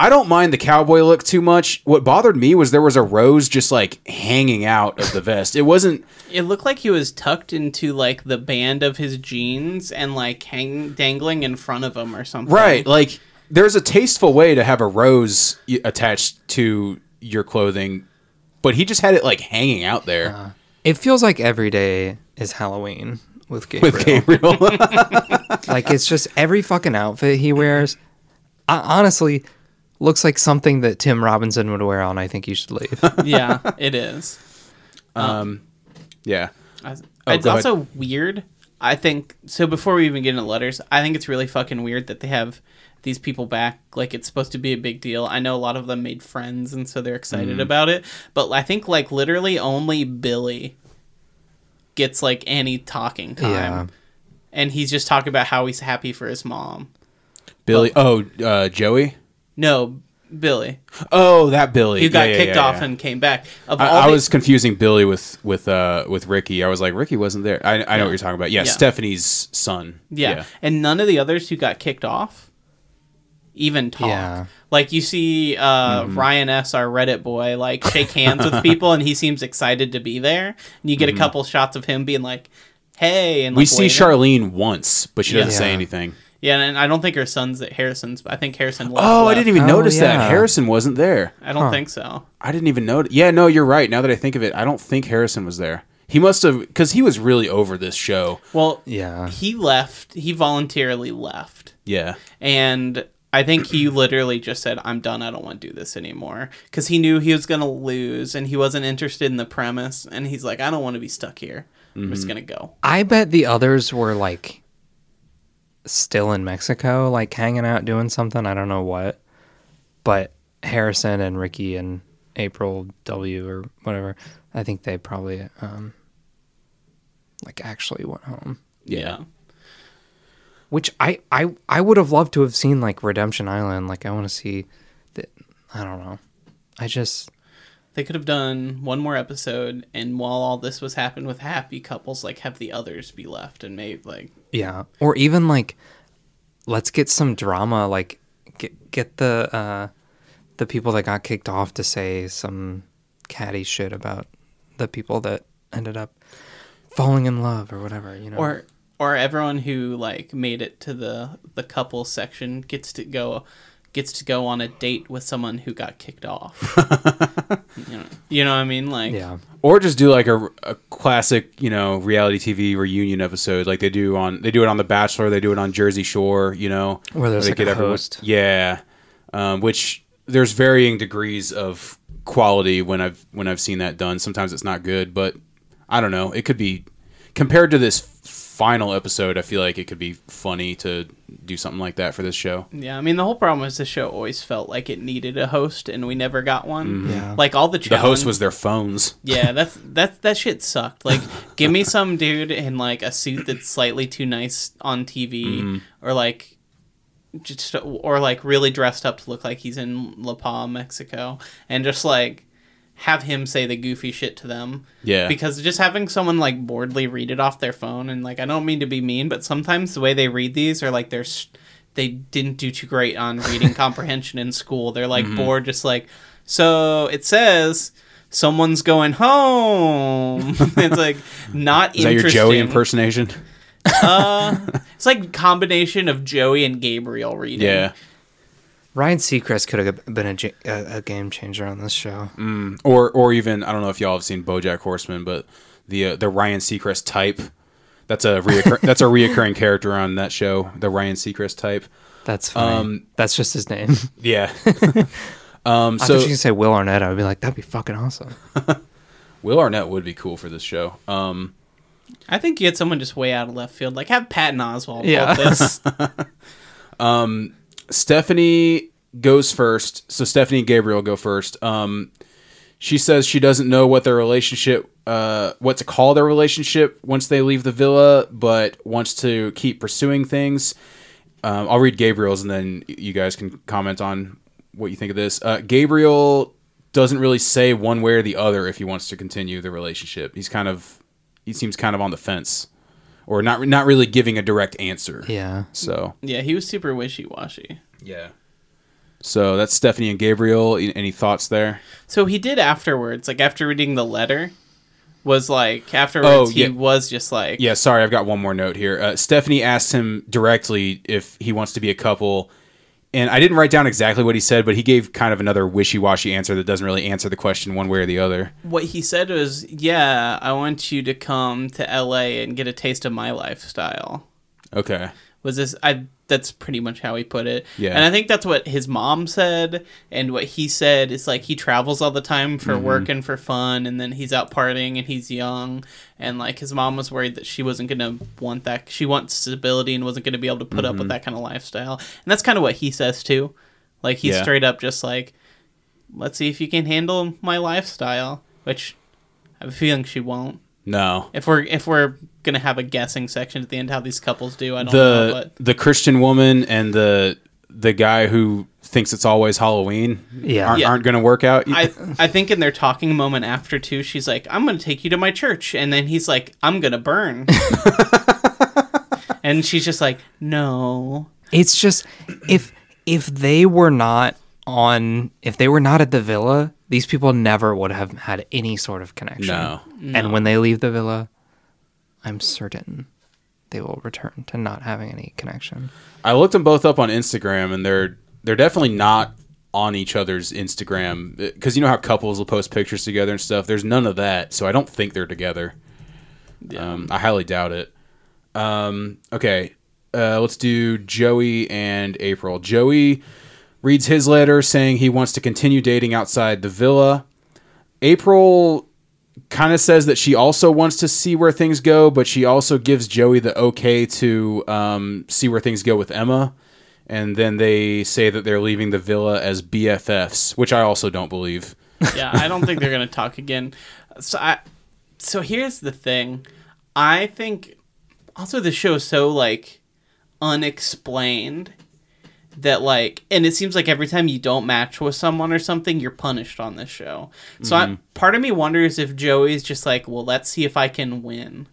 I don't mind the cowboy look too much. What bothered me was there was a rose just like hanging out of the vest. It wasn't It looked like he was tucked into like the band of his jeans and like hang dangling in front of him or something. right. Like there's a tasteful way to have a rose y- attached to your clothing, but he just had it like hanging out there uh, It feels like every day is Halloween with Gabriel. with Gabriel. [laughs] like it's just every fucking outfit he wears. I, honestly, looks like something that Tim Robinson would wear on. I think you should leave. [laughs] yeah, [laughs] it is. yeah. I- Oh, it's go ahead. also weird. I think so. Before we even get into letters, I think it's really fucking weird that they have these people back. Like it's supposed to be a big deal. I know a lot of them made friends, and so they're excited Mm-hmm. about it. But I think like literally only Billy gets like any talking time, Yeah. and he's just talking about how he's happy for his mom. Billy. Oh, uh, Joey. No, Billy, Oh, that Billy. who got Yeah, yeah, kicked yeah, off yeah. and came back. Of I, all I the- was confusing Billy with with uh with Ricky. I was like, Ricky wasn't there. I, I know what you're talking about. Yeah, Yeah. Stephanie's son. Yeah. And none of the others who got kicked off even talk. Yeah. Like you see uh, Mm-hmm. Ryan S, our Reddit boy, like shake hands with people and he seems excited to be there. And you get a couple shots of him being like, hey. And Mm-hmm. we see waving. Charlene once, but she doesn't Yeah. say anything. Yeah, and I don't think her son's at Harrison's. I think Harrison left. Oh, I didn't even Oh, notice that. Harrison wasn't there. I don't Huh. think so. I didn't even notice. Yeah, no, you're right. Now that I think of it, I don't think Harrison was there. He must have because he was really over this show. Well, Yeah. he left. He voluntarily left. Yeah, And I think he [clears throat] literally just said, I'm done. I don't want to do this anymore. Because he knew he was going to lose and he wasn't interested in the premise. And he's like, I don't want to be stuck here. I'm just mm-hmm. going to go. I bet the others were like still in Mexico, like hanging out doing something. I don't know what. But Harrison and Ricky and April W or whatever, I think they probably um like actually went home. yeah. Which I I I would have loved to have seen like Redemption Island. Like I want to see that. I don't know. I just They could have done one more episode. And while all this was happening with happy couples, like have the others be left and made like, Yeah, or even like, let's get some drama. Like, get get the uh, the people that got kicked off to say some catty shit about the people that ended up falling in love or whatever. You know, or. Or everyone who like made it to the the couple section gets to go gets to go on a date with someone who got kicked off. [laughs] you, know, you know what I mean? Like yeah, Or just do like a, a classic, you know, reality TV reunion episode, like they do on they do it on The Bachelor, they do it on Jersey Shore, you know, Where there's they like a everyone- host. Yeah, um, which there's varying degrees of quality when I've when I've seen that done. Sometimes it's not good, but I don't know. It could be compared to this final episode. I feel like it could be funny to do something like that for this show. Yeah, I mean the whole problem was the show always felt like it needed a host, and we never got one. Yeah. Like all the The host was their phones. yeah, [laughs] that's that that shit sucked. Like, give me some dude in like a suit that's slightly too nice on TV, Mm-hmm. or like just or like really dressed up to look like he's in La Paz, Mexico, and just like have him say the goofy shit to them. Yeah. Because just having someone like boredly read it off their phone and like I don't mean to be mean, but sometimes the way they read these are like they're they didn't do too great on reading [laughs] comprehension in school. They're like Mm-hmm. bored, just like so it says someone's going home. [laughs] [laughs] it's like not Is that your. Joey impersonation? It's like combination of Joey and Gabriel reading. Yeah. Ryan Seacrest could have been a, a, a game changer on this show. or or even I don't know if y'all have seen BoJack Horseman, but the uh, the Ryan Seacrest type. That's a reoccur- [laughs] that's a reoccurring character on that show. The Ryan Seacrest type. That's funny. Um, That's just his name. [laughs] Yeah. [laughs] um. I So thought you could say Will Arnett. I would be like, that'd be fucking awesome. Will Arnett would be cool for this show. Um, I think you get someone just way out of left field. Like have Patton Oswalt Yeah. hold this. Stephanie goes first. So Stephanie and Gabriel go first. Um, she says she doesn't know what their relationship, uh, what to call their relationship once they leave the villa, but wants to keep pursuing things. Um, I'll read Gabriel's and then you guys can comment on what you think of this. Uh, Gabriel doesn't really say one way or the other if he wants to continue the relationship. He's kind of, he seems kind of on the fence, or not not really giving a direct answer. Yeah. So yeah, he was super wishy washy. yeah. So that's Stephanie and Gabriel. Any thoughts there? So he did afterwards, like after reading the letter, was like afterwards Oh, yeah. he was just like Yeah, sorry, I've got one more note here. Uh, Stephanie asked him directly if he wants to be a couple, and I didn't write down exactly what he said, but he gave kind of another wishy-washy answer that doesn't really answer the question one way or the other. what he said was, "Yeah, I want you to come to LA and get a taste of my lifestyle." Okay. Was this I that's pretty much how he put it. Yeah. And I think that's what his mom said and what he said is like he travels all the time for mm-hmm. work and for fun and then he's out partying and he's young and like his mom was worried that she wasn't going to want that she wants stability and wasn't going to be able to put up with mm-hmm. that kind of lifestyle. And that's kind of what he says too. Like he's Yeah. straight up just like let's see if you can handle my lifestyle, which I have a feeling she won't. No. If we're if we're gonna have a guessing section at the end, how these couples do, I don't know. The But the Christian woman and the the guy who thinks it's always Halloween Yeah. aren't, Yeah. aren't going to work out. I I think in their talking moment after too, she's like, "I'm gonna take you to my church," and then he's like, "I'm gonna burn," [laughs] and she's just like, "No." It's just if if they were not on if they were not at the villa, these people never would have had any sort of connection. No. Mm-hmm. And when they leave the villa, I'm certain they will return to not having any connection. I looked them both up on Instagram, and they're they're definitely not on each other's Instagram because you know how couples will post pictures together and stuff. There's none of that, so I don't think they're together. Um, I highly doubt it. Um, okay, uh, let's do Joey and April. Joey reads his letter saying he wants to continue dating outside the villa. April kind of says that she also wants to see where things go, but she also gives Joey the okay to um, see where things go with Emma. And then they say that they're leaving the villa as BFFs, which I also don't believe. Yeah, I don't think they're gonna talk again. So I, so here's the thing, I think also the show is so like unexplained that like and it seems like every time you don't match with someone or something you're punished on this show. So I, mm-hmm. part of me wonders if joey's just like well let's see if i can win.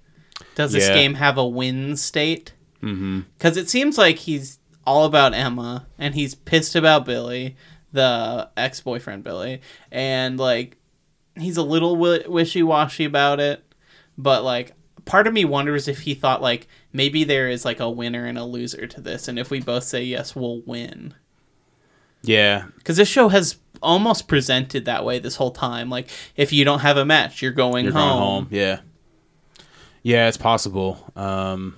Does this Yeah. game have a win state? Mm-hmm. Because it seems like he's all about emma and he's pissed about billy the ex-boyfriend billy and like he's a little wi- wishy-washy about it but like part of me wonders if he thought like maybe there is like a winner and a loser to this and if we both say yes we'll win Yeah, because this show has almost presented that way this whole time like if you don't have a match you're going you're home going home. Yeah, yeah, it's possible. Um,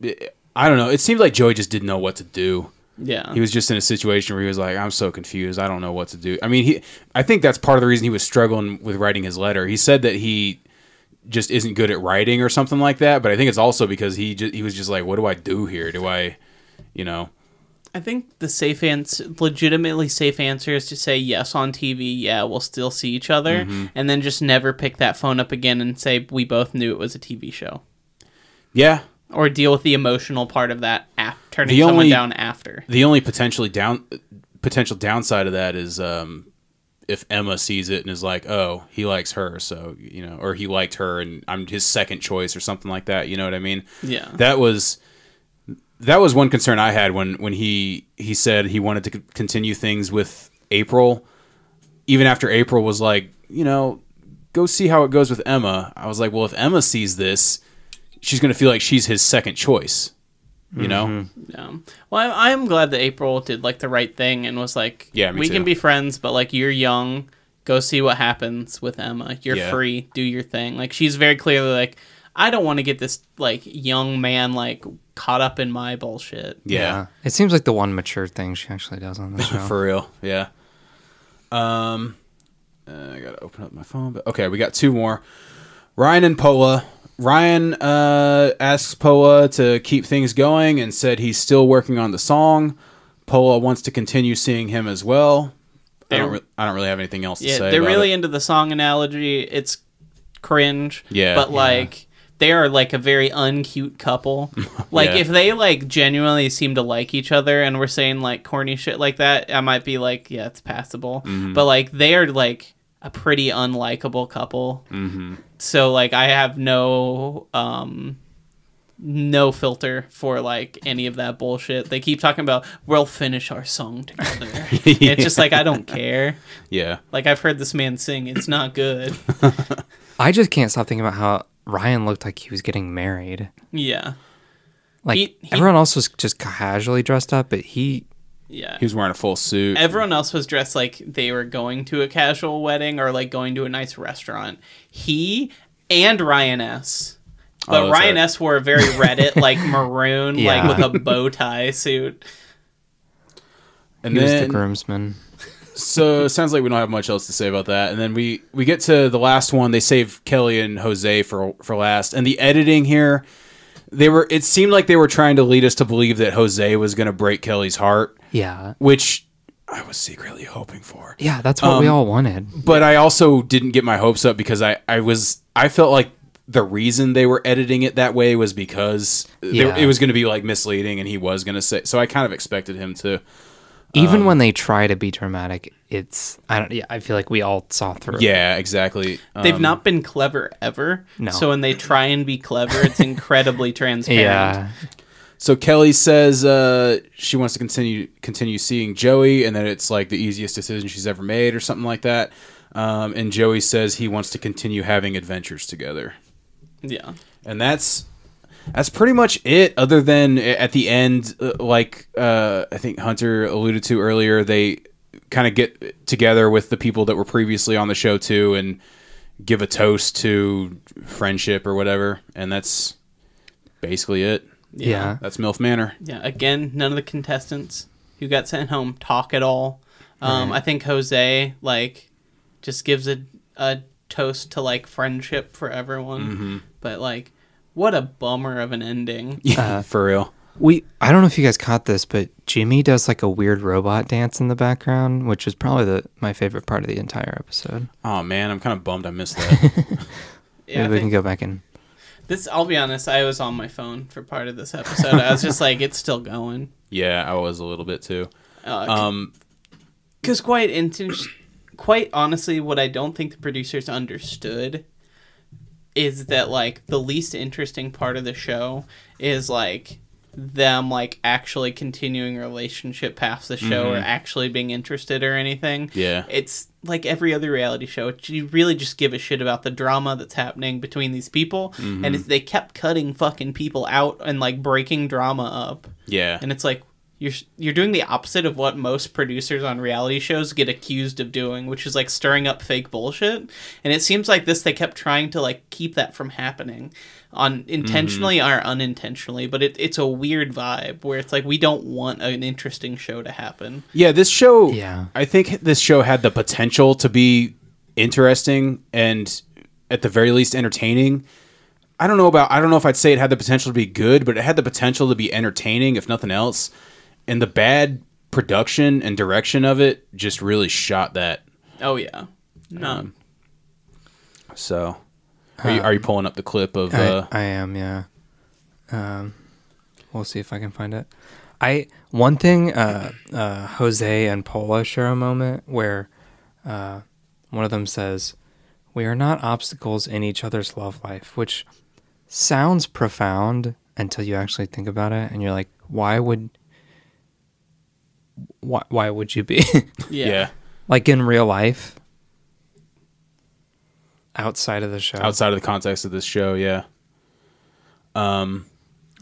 it- I don't know. It seemed like Joey just didn't know what to do. yeah He was just in a situation where he was like, "I'm so confused. I don't know what to do." I mean, he. I think that's part of the reason he was struggling with writing his letter. He said that he just isn't good at writing or something like that. But I think it's also because he just, he was just like, "What do I do here? Do I, you know?" i think the safe answer legitimately safe answer is to say yes on tv yeah we'll still see each other Mm-hmm. and then just never pick that phone up again and say we both knew it was a tv show Yeah. or deal with the emotional part of that af- turning The someone only- down after The only potentially down potential downside of that is um, if Emma sees it and is like, "Oh, he likes her," so you know, or he liked her and I'm his second choice or something like that. You know what I mean? Yeah. That was that was one concern I had when when he he said he wanted to c- continue things with April, even after April was like, you know, go see how it goes with Emma. I was like, well, if Emma sees this, she's gonna feel like she's his second choice. You know? Yeah. Well, I, I'm glad that April did like the right thing and was like, Yeah, me we too. can be friends, but like you're young. Go see what happens with Emma. You're Yeah. free. Do your thing. Like she's very clearly like, I don't want to get this like young man like caught up in my bullshit. Yeah. It seems like the one mature thing she actually does on the [laughs] show. For real, yeah. Um, Uh, I gotta open up my phone. But okay, we got two more. Ryan and Pola. Ryan uh, asks Pola to keep things going and said he's still working on the song. Pola wants to continue seeing him as well. I don't, re- I don't really have anything else to Yeah, say. they're really it. into the song analogy. It's cringe. Yeah. But Yeah. like they are like a very uncute couple. [laughs] Like Yeah. if they like genuinely seem to like each other and we're saying like corny shit like that, I might be like, yeah, it's passable. Mm-hmm. But like they are like a pretty unlikable couple. Mm-hmm. So like I have no um no filter for like any of that bullshit. They keep talking about we'll finish our song together. [laughs] It's just like I don't care. Yeah. Like I've heard this man sing. It's not good. [laughs] I just can't stop thinking about how Ryan looked like he was getting married. yeah. Like He- he- everyone else was just casually dressed up, but he Yeah. He was wearing a full suit. Everyone else was dressed like they were going to a casual wedding or like going to a nice restaurant. He and Ryan S. But Oh, Ryan right. S wore a very Reddit [laughs] like maroon, Yeah. like with a bow tie suit. and he was the then, groomsman. so sounds like we don't have much else to say about that. And then we we get to the last one. They save Kelly and Jose for for last. And the editing here, they were. It seemed like they were trying to lead us to believe that Jose was going to break Kelly's heart, Yeah. which I was secretly hoping for. Yeah, that's what we Um, all wanted. But I also didn't get my hopes up because I I was I felt like the reason they were editing it that way was because they- Yeah. it was going to be like misleading and he was going to say so I kind of expected him to Even um, when they try to be dramatic, it's I don't yeah, I feel like we all saw through. it. yeah exactly They've Um, not been clever ever. No. So when they try and be clever, it's incredibly [laughs] transparent. Yeah. So Kelly says uh, she wants to continue continue seeing Joey, and that it's like the easiest decision she's ever made, or something like that. Um, and Joey says he wants to continue having adventures together, Yeah. and that's that's pretty much it. Other than at the end, uh, like uh, I think Hunter alluded to earlier, they kind of get together with the people that were previously on the show too, and give a toast to friendship or whatever, and that's basically it. Yeah. That's MILF Manor. Yeah, again, none of the contestants who got sent home talk at all. Um, I think Jose like just gives a a toast to like friendship for everyone, but like what a bummer of an ending. Yeah, [laughs] for real. We I don't know if you guys caught this, but Jimmy does like a weird robot dance in the background, which was probably the my favorite part of the entire episode. Oh man, I'm kind of bummed I missed that. [laughs] Yeah, I Maybe we can go back in. this. I'll be honest, I was on my phone for part of this episode. I was just like, it's still going. yeah, I was a little bit too. Uh, Um, Because quite inten- quite honestly, what I don't think the producers understood is that like the least interesting part of the show is like them like actually continuing a relationship past the show or mm-hmm. actually being interested or anything. Yeah. It's like every other reality show. You really just give a shit about the drama that's happening between these people, and mm-hmm. it's, they kept cutting fucking people out and like breaking drama up yeah, and it's like you're you're doing the opposite of what most producers on reality shows get accused of doing, which is like stirring up fake bullshit. And it seems like this they kept trying to like keep that from happening on intentionally Mm-hmm. or unintentionally, but it, it's a weird vibe where it's like we don't want an interesting show to happen. yeah. This show, Yeah. I think this show had the potential to be interesting and at the very least entertaining. I don't know about. I don't know if I'd say it had the potential to be good, but it had the potential to be entertaining, if nothing else. And the bad production and direction of it just really shot that. Oh yeah. No. Um, So, are you, are you pulling up the clip of? Uh, I, I am, yeah. Um, we'll see if I can find it. I one thing, uh, uh, Jose and Pola share a moment where uh, one of them says, "We are not obstacles in each other's love life," which sounds profound until you actually think about it, and you're like, "Why would? Why, why would you be [laughs] yeah. yeah. like in real life?" Outside of the show, outside of the context of this show, yeah. Um,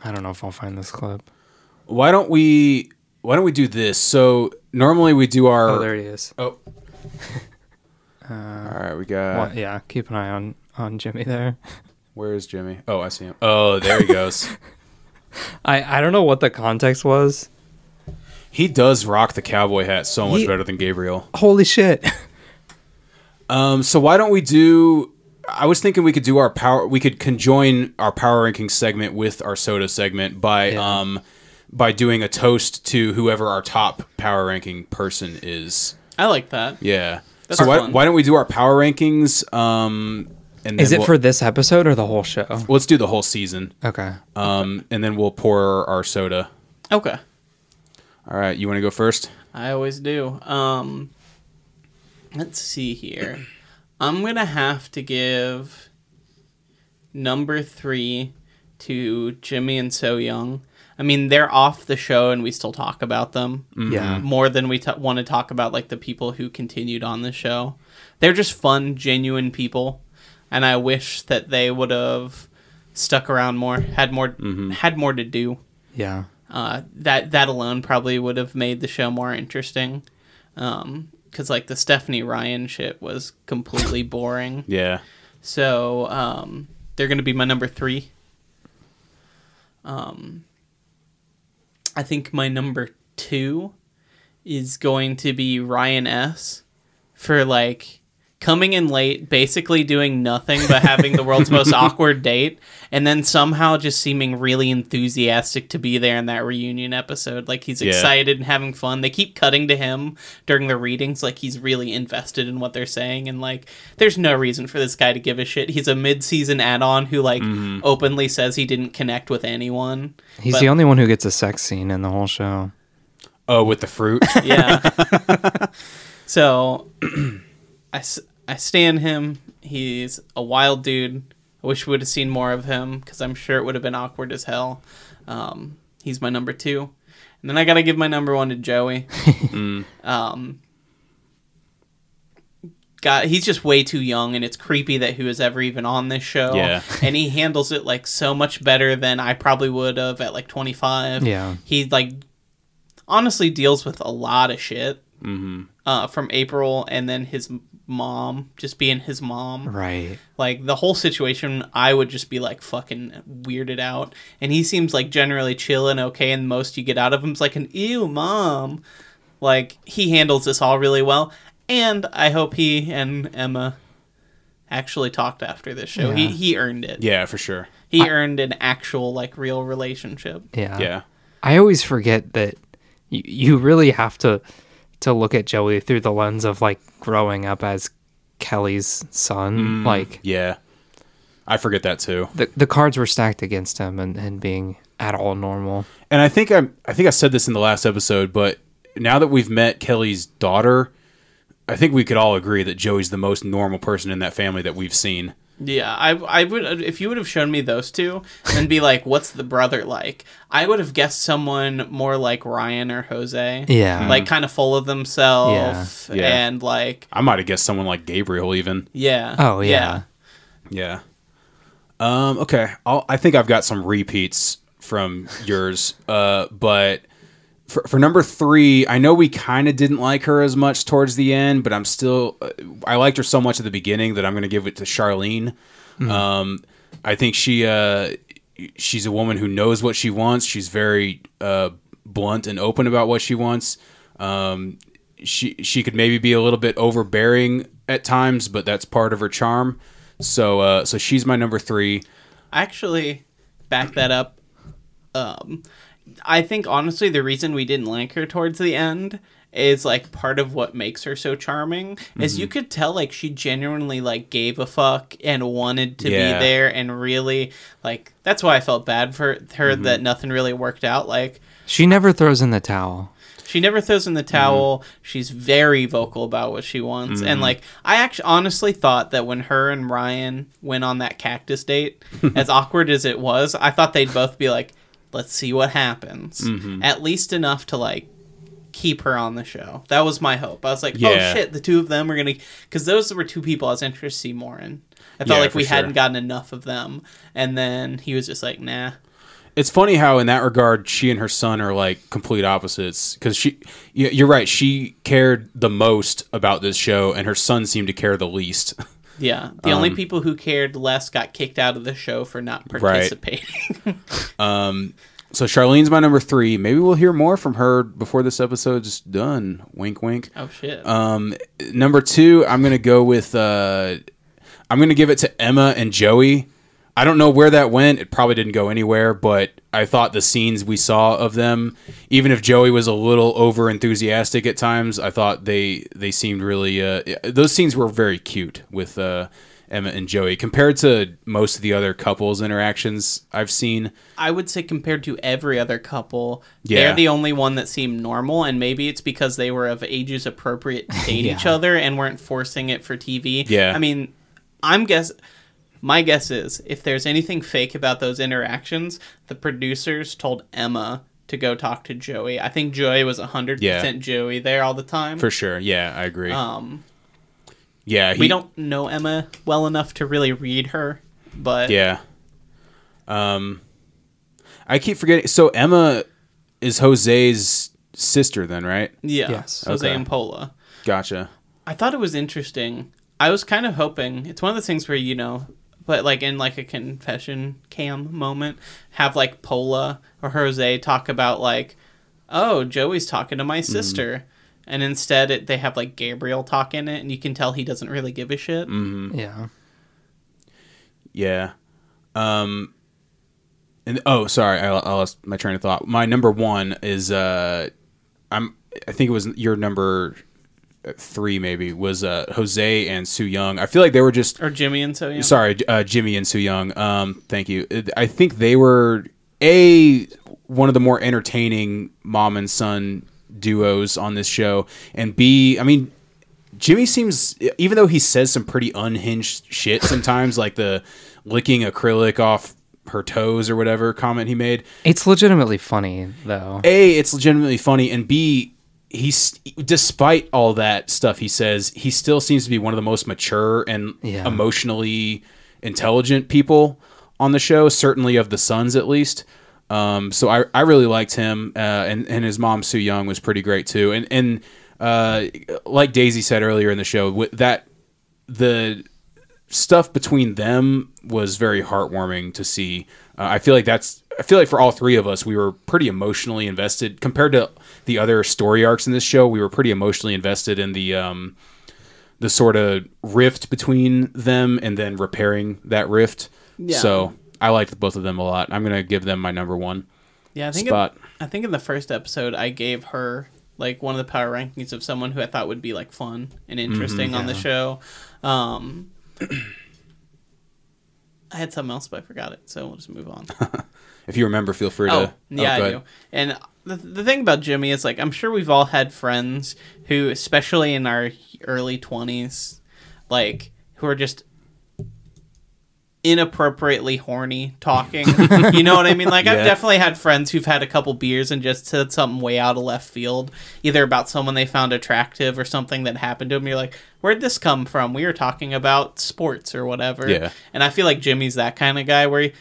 I don't know if I'll find this clip. why don't we? Why don't we do this? So normally we do our. Oh, there he is. Oh. [laughs] All right, we got. Well, yeah, keep an eye on on Jimmy there. Where is Jimmy? Oh, I see him. Oh, there he goes. [laughs] I I don't know what the context was. He does rock the cowboy hat so much He- better than Gabriel. Holy shit! Um, so why don't we do? I was thinking we could do our power. We could conjoin our power ranking segment with our soda segment by Yeah. um by doing a toast to whoever our top power ranking person is. I like that. Yeah. That's so why, why don't we do our power rankings? Um, and Is it we'll- for this episode or the whole show? Let's do the whole season. Okay. Um, and then we'll pour our soda. Okay. All right, you want to go first? I always do. Um, let's see here. [clears throat] I'm gonna have to give number three to Jimmy and So Young. I mean, they're off the show, and we still talk about them Yeah. more than we t- want to talk about like the people who continued on the show. They're just fun, genuine people, and I wish that they would have stuck around more, had more, had more to do Yeah. Uh, that that alone probably would have made the show more interesting. Um, because like the Stephanie Ryan shit was completely [laughs] boring. Yeah. So um, they're gonna be my number three. Um, I think my number two is going to be Ryan S. For like coming in late, basically doing nothing but having the world's most [laughs] awkward date, and then somehow just seeming really enthusiastic to be there in that reunion episode. Like he's Yeah. excited and having fun. They keep cutting to him during the readings, like he's really invested in what they're saying, and like there's no reason for this guy to give a shit. He's a mid-season add-on who like mm-hmm. openly says he didn't connect with anyone. He's But- the only one who gets a sex scene in the whole show. Oh, with the fruit. yeah. [laughs] so [clears throat] I, s- I stand him. He's a wild dude. I wish we would have seen more of him because I'm sure it would have been awkward as hell. Um, he's my number two. And then I got to give my number one to Joey. [laughs] um, God, he's just way too young, and it's creepy that he was ever even on this show. Yeah. [laughs] and he handles it like so much better than I probably would have at like 25. Yeah. he like honestly deals with a lot of shit uh, from April, and then his m- mom just being his mom. Right. Like the whole situation, I would just be like fucking weirded out. And he seems like generally chill and okay, and most you get out of him is like an ew, mom. Like he handles this all really well, and I hope he and Emma actually talked after this show. He Yeah. he earned it. yeah, for sure. He earned an actual like real relationship. Yeah. Yeah. I always forget that you, you really have to to look at Joey through the lens of like growing up as Kelly's son. Mm, like Yeah. I forget that too. the the cards were stacked against him and, and being at all normal. And I think I I think I said this in the last episode, but now that we've met Kelly's daughter, I think we could all agree that Joey's the most normal person in that family that we've seen. Yeah, I I would if you would have shown me those two and be like, "What's the brother like?" I would have guessed someone more like Ryan or Jose. Yeah. like kind of full of themselves Yeah. Yeah. and like I might have guessed someone like Gabriel even. yeah. Oh yeah. Yeah. Um, okay. I'll, I think I've got some repeats from yours. Uh, but for, for number three, I know we kind of didn't like her as much towards the end, but I'm still, uh, I liked her so much at the beginning that I'm going to give it to Charlene. Um, I think she, uh, she's a woman who knows what she wants. She's very, uh, blunt and open about what she wants. Um, she, she could maybe be a little bit overbearing at times, but that's part of her charm. So, uh, so she's my number three. I actually back that up um i think honestly the reason we didn't like her towards the end is like part of what makes her so charming is you Mm-hmm. could tell like she genuinely like gave a fuck and wanted to Yeah. be there and really like that's why i felt bad for her Mm-hmm. that nothing really worked out like She never throws in the towel. she never throws in the towel. She's very vocal about what she wants. And like I actually honestly thought that when her and Ryan went on that cactus date, [laughs] as awkward as it was, I thought they'd both be like, "Let's see what happens." Mm-hmm. At least enough to like keep her on the show. That was my hope. I was like, oh, Yeah. "Oh shit, the two of them are going to cuz those were two people I was interested to see more in." I felt Yeah, like we sure. hadn't gotten enough of them. And then he was just like, "Nah." It's funny how, in that regard, she and her son are like complete opposites. Because she, you're right, she cared the most about this show, and her son seemed to care the least. [laughs] Yeah, the only people who cared less got kicked out of the show for not participating. [laughs] um so Charlene's my number three. Maybe we'll hear more from her before this episode's done. Wink, wink. Oh shit. Um, number two, I'm gonna go with. Uh, I'm gonna give it to Emma and Joey. I don't know where that went. It probably didn't go anywhere, but I thought the scenes we saw of them, even if Joey was a little over enthusiastic at times, I thought they they seemed really. Uh, those scenes were very cute with uh, Emma and Joey compared to most of the other couples interactions I've seen. I would say compared to every other couple, Yeah. they're the only one that seemed normal, and maybe it's because they were of ages appropriate to date [laughs] each other and weren't forcing it for TV. Yeah. I mean, I'm guess. My guess is if there's anything fake about those interactions, the producers told Emma to go talk to Joey. I think Joey was 100% Yeah. Joey there all the time. For sure, yeah, I agree. um, yeah, he, we don't know Emma well enough to really read her, but Yeah. Um, I keep forgetting. So Emma is Jose's sister, then, right? yeah, Yes. Jose Okay. and Pola. Gotcha. I thought it was interesting. I was kind of hoping it's one of those things where you know, but like in like a confession cam moment, have like Pola or Jose talk about like, oh, Joey's talking to my sister, and instead it, they have like Gabriel talk in it, and you can tell he doesn't really give a shit. Yeah. Yeah. Um. And oh, sorry, I, I lost my train of thought. My number one is uh, I'm. I think it was your number three, maybe was uh Jose and So Young. I feel like they were just Or Jimmy and so Young. Sorry, uh, Jimmy and So Young. Um, thank you. I think they were a one of the more entertaining mom and son duos on this show, and B, I mean, Jimmy seems even though he says some pretty unhinged shit sometimes, like the licking acrylic off her toes or whatever comment he made. It's legitimately funny though. A, it's legitimately funny, and B, he's despite all that stuff he says, he still seems to be one of the most mature and Yeah. emotionally intelligent people on the show. Certainly of the sons, at least. Um, so I, I really liked him, uh, and and his mom So Young was pretty great too. And and uh, like Daisy said earlier in the show, with that the stuff between them was very heartwarming to see. Uh, I feel like that's. I feel like for all three of us, we were pretty emotionally invested compared to the other story arcs in this show. We were pretty emotionally invested in the um, the sort of rift between them and then repairing that rift. Yeah. So I liked both of them a lot. I'm gonna give them my number one Yeah, I think spot. In, I think in the first episode I gave her like one of the power rankings of someone who I thought would be like fun and interesting on the show. Um, [clears throat] I had something else, but I forgot it, so we'll just move on. [laughs] if you remember, feel free to. Oh, oh yeah, go I do. And the, the thing about Jimmy is like I'm sure we've all had friends who, especially in our early 20s, like who are just inappropriately horny talking. [laughs] you know what I mean? Like I've definitely had friends who've had a couple beers and just said something way out of left field, either about someone they found attractive or something that happened to them. You're like, where'd this come from? We were talking about sports or whatever. Yeah. And I feel like Jimmy's that kind of guy where he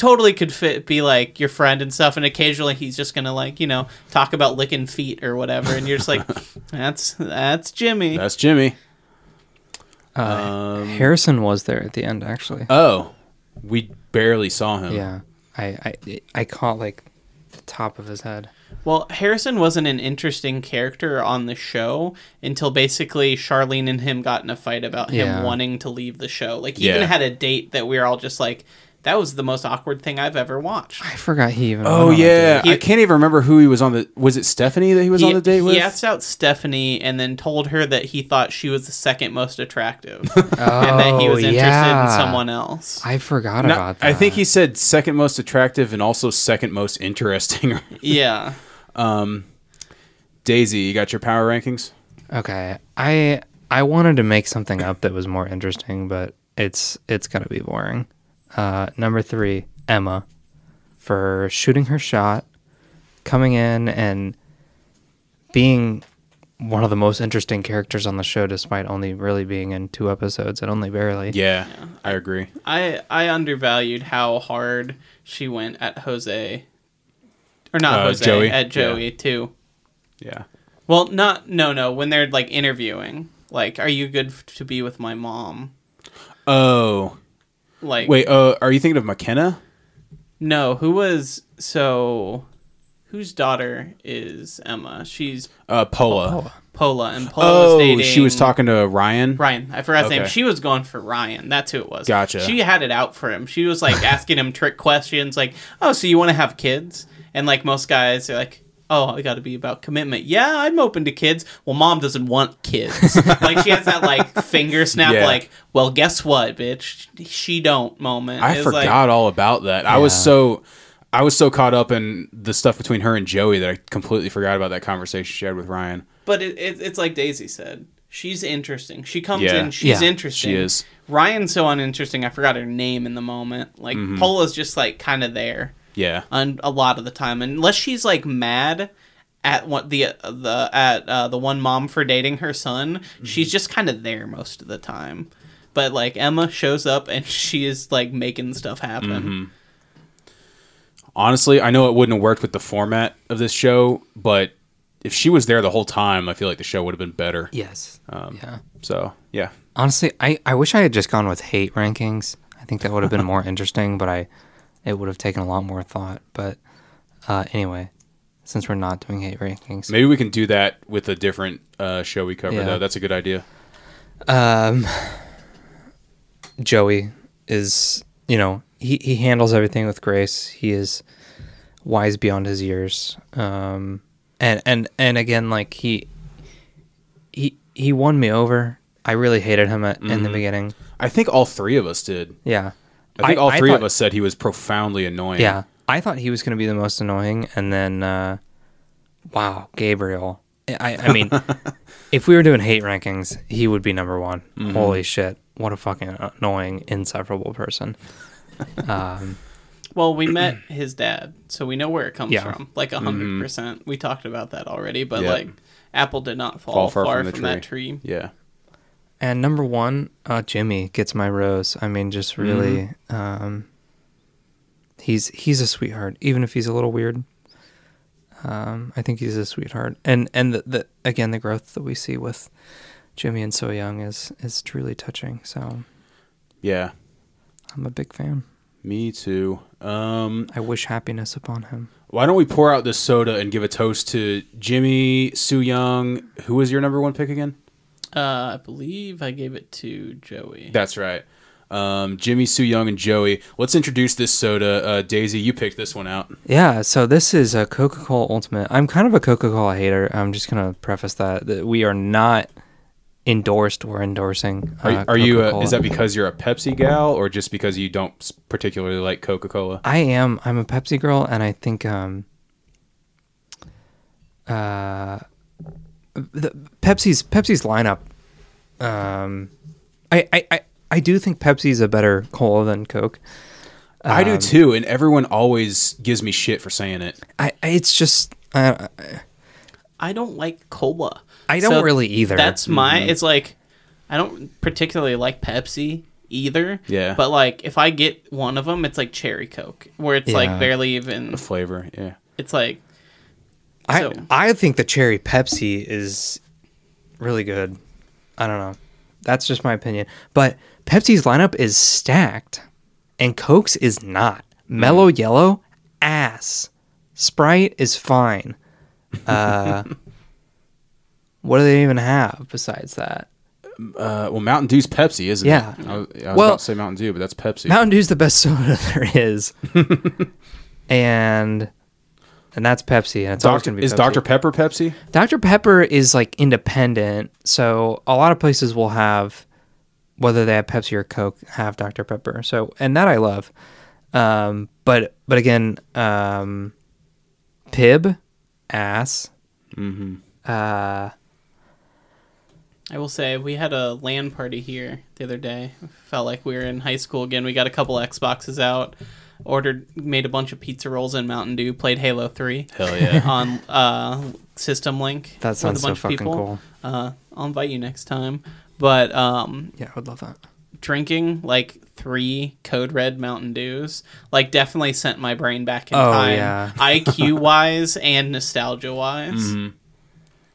totally could fit be like your friend and stuff and occasionally he's just gonna like you know talk about licking feet or whatever and you're just like [laughs] that's that's jimmy That's Jimmy. Uh, Um, Harrison was there at the end actually. Oh, we barely saw him. yeah. I, I I caught like the top of his head. well harrison wasn't an interesting character on the show until basically charlene and him got in a fight about him Yeah. wanting to leave the show like he Yeah. even had a date that we were all just like that was the most awkward thing i've ever watched I forgot he even. Oh went on a yeah, date. He- I can't even remember who he was on the. Was it Stephanie that he was he, on the date with? he asked out Stephanie and then told her that he thought she was the second most attractive, Oh, [laughs] and that he was oh, interested yeah. in someone else. I forgot No, about that. I think he said second most attractive and also second most interesting. [laughs] Yeah, um, Daisy, you got your power rankings? Okay, I I wanted to make something up that was more interesting, but it's it's gonna be boring. Uh, number three, Emma, for shooting her shot, coming in and being one of the most interesting characters on the show, despite only really being in two episodes and only barely. Yeah, I agree. I I undervalued how hard she went at Jose, or not Uh, Jose Joey? at Joey too. Yeah. Well, not no no when they're like interviewing. Like, are you good f- to be with my mom? Oh, Like, wait. Uh, are you thinking of McKenna? No, who was so? Whose daughter is Emma? She's Uh, Pola. Pola, and Pola was Oh, dating. she was talking to Ryan. Ryan. I forgot his name. She was going for Ryan. That's who it was. Gotcha. She had it out for him. She was like asking him trick questions, like, "Oh, so you want to have kids?" And like most guys, are like, "Oh, I got to be about commitment." Yeah, I'm open to kids. Well, mom doesn't want kids. [laughs] like she has that like finger snap, Yeah. like, "Well, guess what, bitch? She don't." Moment. I It was forgot like- all about that. I was so I was so caught up in the stuff between her and Joey that I completely forgot about that conversation she had with Ryan. But it, it, it's like Daisy said. She's interesting. She comes Yeah. in. She's Yeah, interesting. she is. Ryan's so uninteresting. I forgot her name in the moment. Like Mm-hmm. Pola's just like kind of there. Yeah. un- a lot of the time, unless she's like mad at what the the at uh, the one mom for dating her son. Mm-hmm. She's just kind of there most of the time. But like Emma shows up and [laughs] she is like making stuff happen. Mm-hmm. Honestly, I know it wouldn't have worked with the format of this show, but if she was there the whole time, I feel like the show would have been better. Yes. Um, yeah. So, yeah. Honestly, I, I wish I had just gone with hate rankings. I think that would have been [laughs] more interesting, but I it would have taken a lot more thought. But uh, anyway, since we're not doing hate rankings, Maybe we can do that with a different uh, show we cover, Yeah. though. That's a good idea. um, Joey is you know he he handles everything with grace. He is wise beyond his years. Um, and and and again, like he he he won me over. I really hated him at, in the beginning. I think all three of us did. Yeah. I think all three of us said he was profoundly annoying. Yeah, I thought he was going to be the most annoying, and then, uh, wow, Gabriel. I, I mean, [laughs] if we were doing hate rankings, he would be number one. Mm-hmm. Holy shit! What a fucking annoying, insufferable person. [laughs] Um, Well, we met his dad, so we know where it comes Yeah. from. Like a 100 percent. We talked about that already, but Mm-hmm. Yeah. like Apple did not fall, Fall far, far from, from the that tree. Yeah. And number one, uh, Jimmy gets my rose. I mean, just really, um, he's he's a sweetheart, even if he's a little weird. Um, I think he's a sweetheart, and and the, the again the growth that we see with Jimmy and So Young is is truly touching. So Yeah. I'm a big fan. Me too. Um, I wish happiness upon him. why don't we pour out this soda and give a toast to Jimmy, So Young. Who was your number one pick again? Uh, I believe I gave it to Joey. That's right. Um, Jimmy, So Young, and Joey. Let's introduce this soda. Uh, Daisy, you picked this one out. Yeah, so this is a Coca Cola Ultimate. I'm kind of a Coca Cola hater. I'm just gonna preface that, that we are not endorsed or endorsing. Are, uh, are you? Uh, Coca-Cola. is that because you're a Pepsi gal, or just because you don't particularly like Coca Cola? I am. I'm a Pepsi girl, and I think um, uh, the Pepsi's Pepsi's lineup. Um, I I I, I do think Pepsi's a better cola than Coke. I do Um, too, and everyone always gives me shit for saying it. I, I it's just I, I don't like cola. I don't really either. That's my. Mm-hmm. It's like I don't particularly like Pepsi either. Yeah. But like if I get one of them, it's like cherry Coke, where it's Yeah. like barely even. The flavor, yeah. It's like I So- I think the cherry Pepsi is really good. I don't know. That's just my opinion. But Pepsi's lineup is stacked and Coke's is not. Mello Yello ass. Sprite is fine. Uh [laughs] what do they even have besides that? Uh, well, Mountain Dew's Pepsi, isn't Yeah. it? I was, I was Well- about to say Mountain Dew, but that's Pepsi. Mountain Dew's the best [laughs] soda there is. [laughs] and and that's Pepsi and it's always gonna be is Pepsi. Dr Pepper Pepsi? Dr. Pepper is like independent, so a lot of places will have whether they have Pepsi or Coke have Dr. Pepper. So and that I love. Um, but but again, um, Pibb, ass. Mm-hmm. Uh, I will say we had a LAN party here the other day. Felt like we were in high school again. We got a couple Xboxes out, ordered, made a bunch of pizza rolls and Mountain Dew, played Halo Three Hell yeah. [laughs] on uh, System Link. That with sounds a so bunch of fucking people. cool. Uh, I'll invite you next time. But um, yeah, I would love that. drinking like three Code Red Mountain Dews, like definitely sent my brain back in Oh, time, yeah. [laughs] IQ wise and nostalgia wise. Mm-hmm.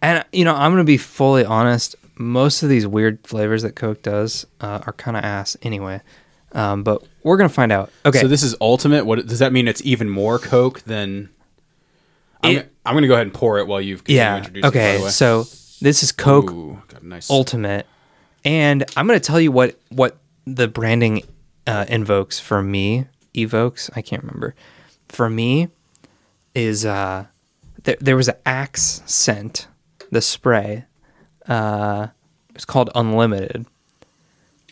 And you know, I'm gonna be fully honest. Most of these weird flavors that Coke does uh, are kind of ass anyway. Um, but we're gonna find out. Okay. So this is ultimate. What does that mean? It's even more Coke than. I'm, It- I'm gonna go ahead and pour it while you've continue yeah. introducing it, by Okay. the way. So this is Coke Ooh, got a nice. Ultimate, and I'm gonna tell you what what the branding uh, invokes for me. Evokes. I can't remember. For me, is uh, there there was an Axe scent, the spray. Uh, it's called Unlimited,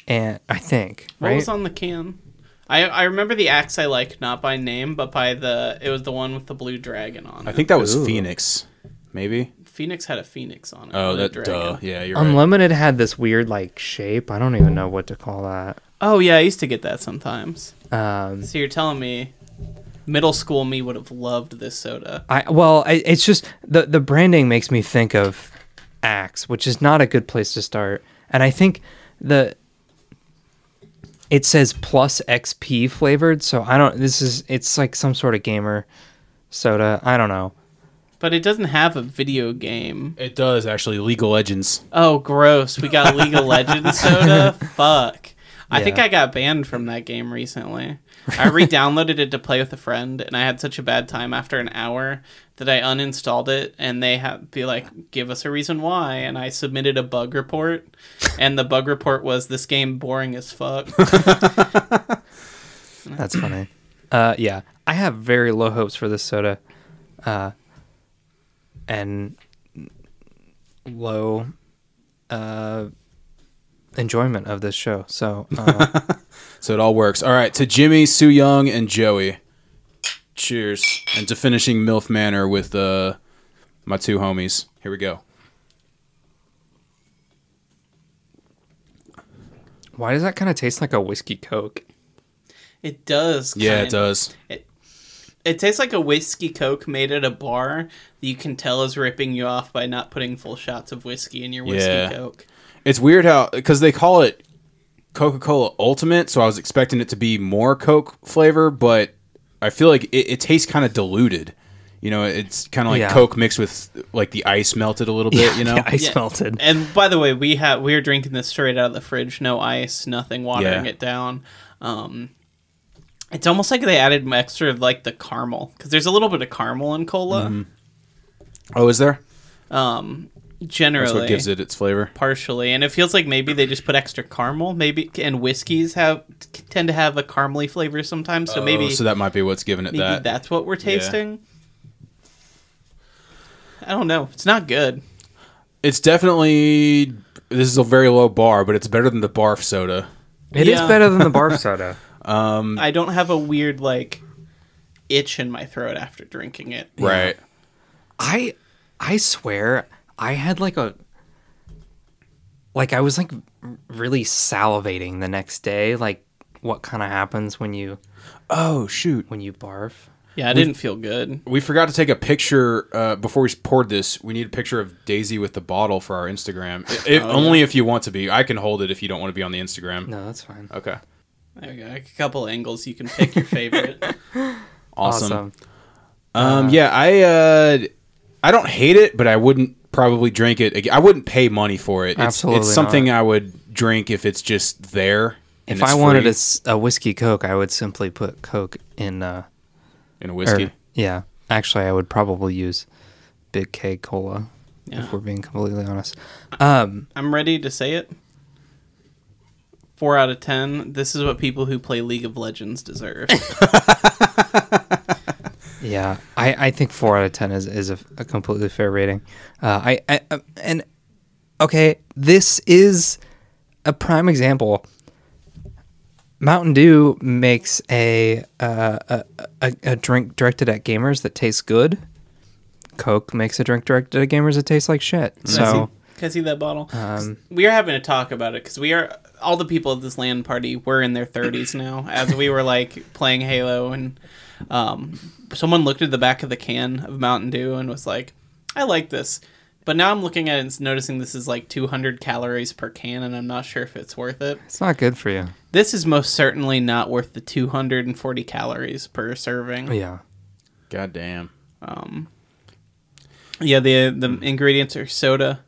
and I think What right. was on the can? I I remember the axe I like not by name, but by the it was the one with the blue dragon on it. I think that was Ooh. Phoenix, maybe. Phoenix had a phoenix on it. Oh, not a that dragon. duh. Yeah, you're right. Unlimited had this weird like shape. I don't even know what to call that. Oh yeah, I used to get that sometimes. Um, So you're telling me middle school me would have loved this soda. I well, I, it's just the the branding makes me think of Axe, which is not a good place to start. And I think the it says plus XP flavored, so I don't. This is it's like some sort of gamer soda. I don't know. But it doesn't have a video game. It does actually. League of Legends. Oh, gross. We got League of [laughs] Legends soda? Fuck. I think I got banned from that game recently. [laughs] I re downloaded it to play with a friend, and I had such a bad time after an hour that I uninstalled it, and they had be like, give us a reason why. And I submitted a bug report, and the bug report was this game boring as fuck. [laughs] That's funny. [laughs] Uh, yeah, I have very low hopes for this soda, uh, and low uh, enjoyment of this show. So. [laughs] Uh, So it all works. All right, to Jimmy, So Young, and Joey. Cheers. And to finishing MILF Manor with uh, my two homies. Here we go. Why does that kind of taste like a whiskey coke? It does. Yeah, it kind- does. It tastes like a whiskey coke made at a bar that you can tell is ripping you off by not putting full shots of whiskey in your whiskey Yeah. coke. It's weird how because they call it Coca Cola Ultimate, so I was expecting it to be more Coke flavor, but I feel like it, it tastes kind of diluted. You know, it's kind of like Yeah. Coke mixed with like the ice melted a little bit. You know, the ice Yeah. melted. And by the way, we have we are drinking this straight out of the fridge, no ice, nothing watering Yeah. it down. Um, it's almost like they added extra of like the caramel because there's a little bit of caramel in cola. Mm-hmm. oh, is there? Um, That's generally, what gives it its flavor. partially, and it feels like maybe they just put extra caramel. Maybe and whiskeys have tend to have a caramely flavor sometimes, so maybe Oh, so that might be what's giving it maybe that. that's what we're tasting. I don't know. It's not good. It's definitely this is a very low bar, but it's better than the barf soda. It is Yeah. better than the barf [laughs] soda. Um, I don't have a weird like itch in my throat after drinking it. Right. I I swear I had like a like I was like really salivating the next day. Like what kind of happens when you Oh shoot. when you barf? Yeah, I didn't feel good. We forgot to take a picture uh, before we poured this. We need a picture of Daisy with the bottle for our Instagram. I- if- only if you want to be. I can hold it if you don't want to be on the Instagram. No, that's fine. Okay. There we go. A couple angles. You can pick your favorite. [laughs] Awesome. Um, yeah, I uh, I don't hate it, but I wouldn't probably drink it. I wouldn't pay money for it. It's, Absolutely it's something not. I would drink if it's just there. and If it's I wanted a, a, s- a whiskey coke, I would simply put coke in uh in a or- whiskey. yeah. Actually, I would probably use Big K cola Yeah. if we're being completely honest. Um I'm ready to say it. Four out of ten. This is what people who play League of Legends deserve. [laughs] [laughs] Yeah, I, I think four out of ten is, is a, a completely fair rating. Uh, I, I uh, and okay, this is a prime example. Mountain Dew makes a uh, a, a a drink directed at gamers that tastes good. Coke makes a drink directed at gamers that tastes like shit. So can I see that bottle? we are having a talk about it because we are all the people at this LAN party. We're in their thirties now. As we were like playing Halo, and um, someone looked at the back of the can of Mountain Dew and was like, "I like this." But now I'm looking at it and noticing this is like 200 calories per can, and I'm not sure if it's worth it. it's not good for you. This is most certainly not worth the 240 calories per serving. Yeah. God damn. Um, yeah, the the ingredients are soda,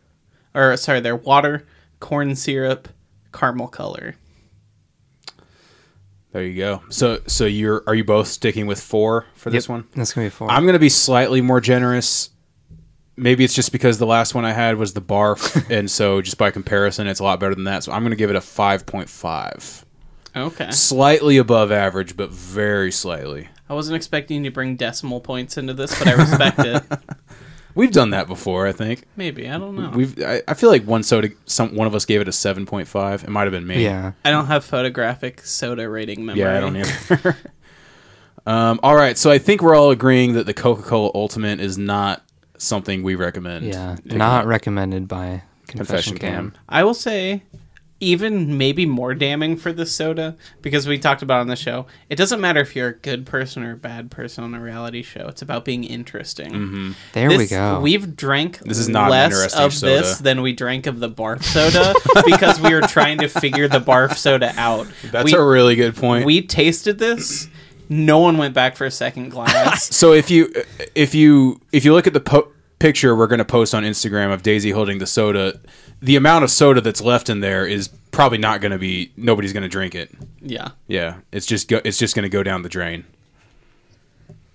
or sorry, they're water, corn syrup, caramel color. There you go. So so you're are you both sticking with four for this Yep, one? That's gonna be four. I'm gonna be slightly more generous. Maybe it's just because the last one I had was the barf, [laughs] and so just by comparison, it's a lot better than that. So I'm gonna give it a five point five, Okay. slightly above average, but very slightly. I wasn't expecting you to bring decimal points into this, but I respect it. [laughs] We've done that before, I think. Maybe I don't know. We've. I, I feel like one soda, some one of us gave it a seven point five. It might have been me. yeah. I don't have photographic soda rating memory. Yeah, I don't either. [laughs] um, all right, so I think we're all agreeing that the Coca Cola Ultimate is not something we recommend. Yeah. Not up. recommended by Confession, Confession Cam. Cam. I will say, even maybe more damning for the soda because we talked about on the show. It doesn't matter if you're a good person or a bad person on a reality show. It's about being interesting. Mm-hmm. There we go. We've drank This is not less interesting of this than we drank of the barf soda [laughs] because we were trying to figure the barf soda out. That's we, a really good point. we tasted this. No one went back for a second glass. [laughs] so if you if you if you look at the po- picture we're going to post on Instagram of Daisy holding the soda, the amount of soda that's left in there is probably not going to be nobody's going to drink it. yeah. Yeah, it's just go, it's just going to go down the drain.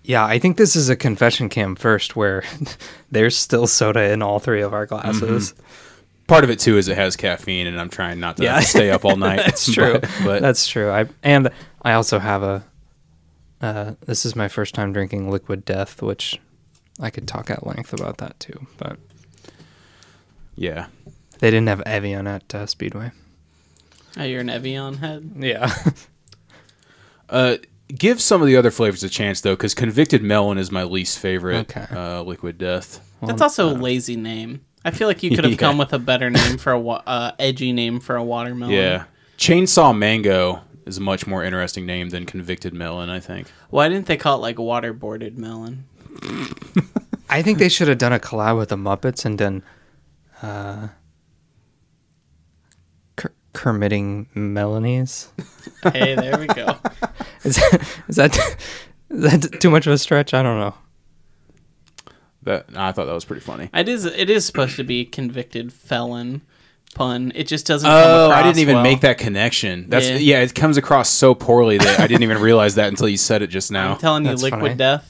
yeah, I think this is a confession cam first where [laughs] there's still soda in all three of our glasses. Part of it too is it has caffeine, and I'm trying not to Yeah. stay up all [laughs] night. That's true. But, [laughs] but That's true. I and I also have a. Uh, this is my first time drinking Liquid Death, which I could talk at length about that too. But yeah, they didn't have Evian at uh, Speedway. Oh, you're an Evian head. Yeah. [laughs] Uh, give some of the other flavors a chance though, because convicted melon is my least favorite. Okay. Uh, liquid death. That's also a lazy name. I feel like you could have [laughs] Yeah. come with a better name for a wa- uh, edgy name for a watermelon. Yeah, chainsaw mango is a much more interesting name than convicted melon. I think. Why didn't they call it like waterboarded melon? [laughs] I think they should have done a collab with the Muppets and done uh, Ker- Kermitting Melanies. [laughs] Hey, there we go. [laughs] Is, is that is that too much of a stretch? I don't know. That I thought that was pretty funny. It is. It is supposed to be convicted felon pun. It just doesn't. come Oh, I didn't even well. make that connection. That's Yeah. yeah. It comes across so poorly that I didn't even realize that until you said it just now. I'm telling you, That's liquid funny. death,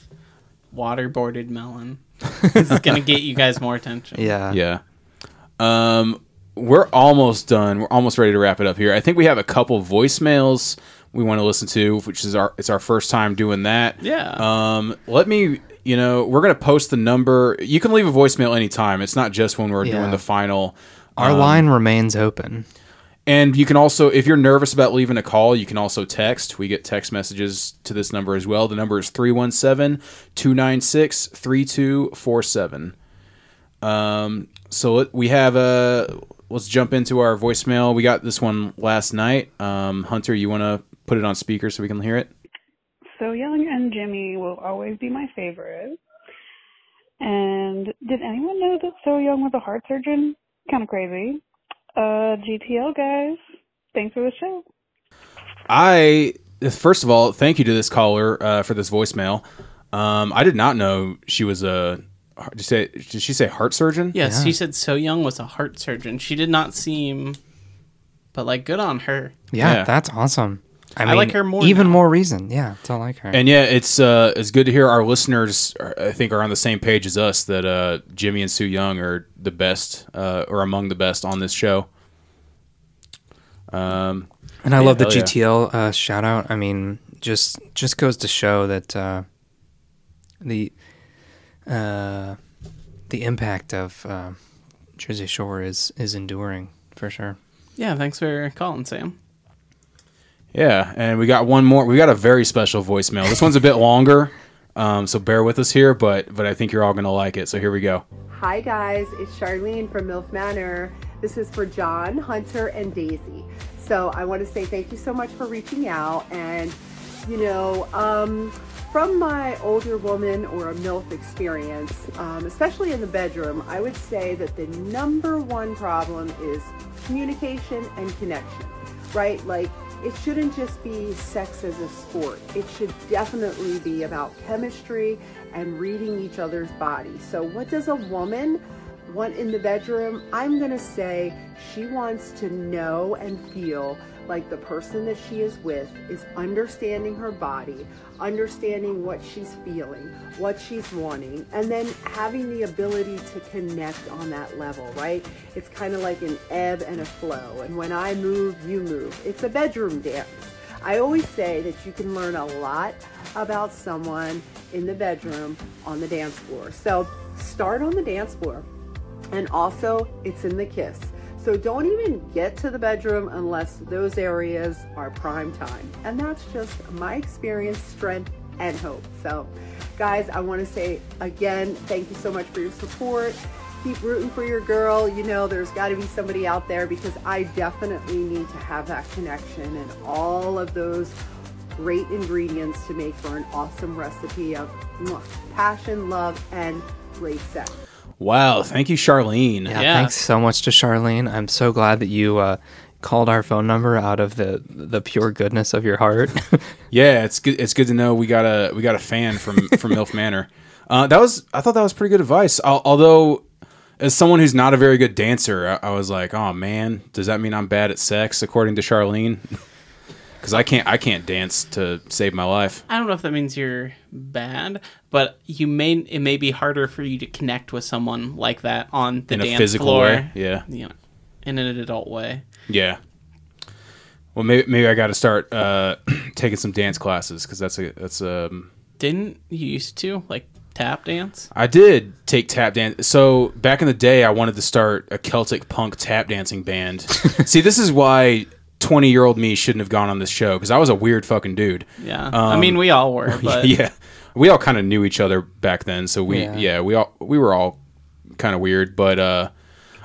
waterboarded melon. [laughs] this is gonna get you guys more attention. Yeah. yeah. Um, we're almost done. We're almost ready to wrap it up here. I think we have a couple voicemails we want to listen to, which is our it's our first time doing that. Yeah. Um, let me. You know, we're gonna post the number. You can leave a voicemail anytime. It's not just when we're Yeah. doing the final. Our line remains open. And you can also, if you're nervous about leaving a call, you can also text. We get text messages to this number as well. The number is 317 296 3247. Um, so we have a. Let's jump into our voicemail. We got this one last night. Um, Hunter, you want to put it on speaker so we can hear it? So Young and Jimmy will always be my favorite. And did anyone know that So Young was a heart surgeon? Kind of crazy. Uh, GTL guys, thanks for the show. I first of all, thank you to this caller uh, for this voicemail. Um, I did not know she was a. Did, you say, did she say heart surgeon? Yes, Yeah. she said So Young was a heart surgeon. She did not seem, but like good on her. Yeah, Yeah. that's awesome. I, I mean, like her more Even now. more reason, yeah, to like her. And yeah, it's uh, it's good to hear our listeners. Are, I think are on the same page as us that uh, Jimmy and So Young are the best uh, or among the best on this show. Um, And I Yeah, love the hell yeah. GTL uh, shout out. I mean, just just goes to show that uh, the uh, the impact of uh, Jersey Shore is is enduring for sure. Yeah, thanks for calling, Sam. Yeah, and we got one more. We got a very special voicemail. This one's a bit longer, um, so bear with us here. But but I think you're all gonna like it. So here we go. Hi guys, it's Charlene from MILF Manor. This is for John, Hunter, and Daisy. So I want to say thank you so much for reaching out. And, you know, um, from my older woman or a MILF experience, um, especially in the bedroom, I would say that the number one problem is communication and connection, right? Like, it shouldn't just be sex as a sport. It should definitely be about chemistry and reading each other's bodies. So, what does a woman want in the bedroom, I'm going to say she wants to know and feel like the person that she is with is understanding her body, understanding what she's feeling, what she's wanting, and then having the ability to connect on that level, right? It's kind of like an ebb and a flow. And when I move, you move. It's a bedroom dance. I always say that you can learn a lot about someone in the bedroom on the dance floor. So start on the dance floor. And also, it's in the kiss. So don't even get to the bedroom unless those areas are prime time. And that's just my experience, strength, and hope. So, guys, I want to say again, thank you so much for your support. Keep rooting for your girl. You know, there's got to be somebody out there because I definitely need to have that connection and all of those great ingredients to make for an awesome recipe of passion, love, and great sex. Wow, thank you, Charlene. Yeah, Yeah. thanks so much to Charlene. I'm so glad that you uh, called our phone number out of the the pure goodness of your heart. [laughs] Yeah, it's good. It's good to know we got a we got a fan from from MILF Manor. [laughs] Uh, that was I thought that was pretty good advice. Al- although, as someone who's not a very good dancer, I, I was like, oh man, does that mean I'm bad at sex? According to Charlene, [laughs] because I can't I can't dance to save my life. I don't know if that means you're bad, but you may it may be harder for you to connect with someone like that on the In a dance physical floor. way, yeah. You know, in an adult way. Yeah. Well, maybe maybe I got to start uh, [clears throat] taking some dance classes because that's a that's um. Didn't you used to like tap dance? I did take tap dance. So back in the day, I wanted to start a Celtic punk tap dancing band. [laughs] See, this is why twenty year old me shouldn't have gone on this show because I was a weird fucking dude. Yeah. I mean, we all were, [laughs] but Um, yeah, we all kind of knew each other back then. So we Yeah. yeah, we all we were all kind of weird. But uh,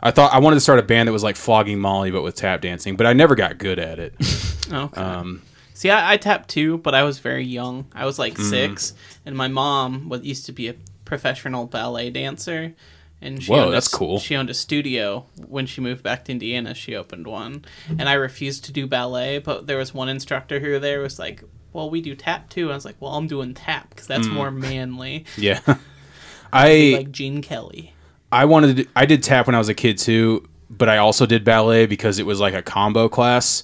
I thought I wanted to start a band that was like flogging Molly but with tap dancing. But I never got good at it. [laughs] Okay. Um, See, I, I tapped too, but I was very young. I was like six, and my mom was used to be a professional ballet dancer, and she Whoa, owned a that's cool. She owned a studio when she moved back to Indiana. She opened one, and I refused to do ballet, but there was one instructor who there was like, "Well, we do tap too." I was like, "Well, I'm doing tap because that's hmm. more manly." yeah, [laughs] [laughs] I like Gene Kelly. I wanted to do, I did tap when I was a kid too, but I also did ballet because it was like a combo class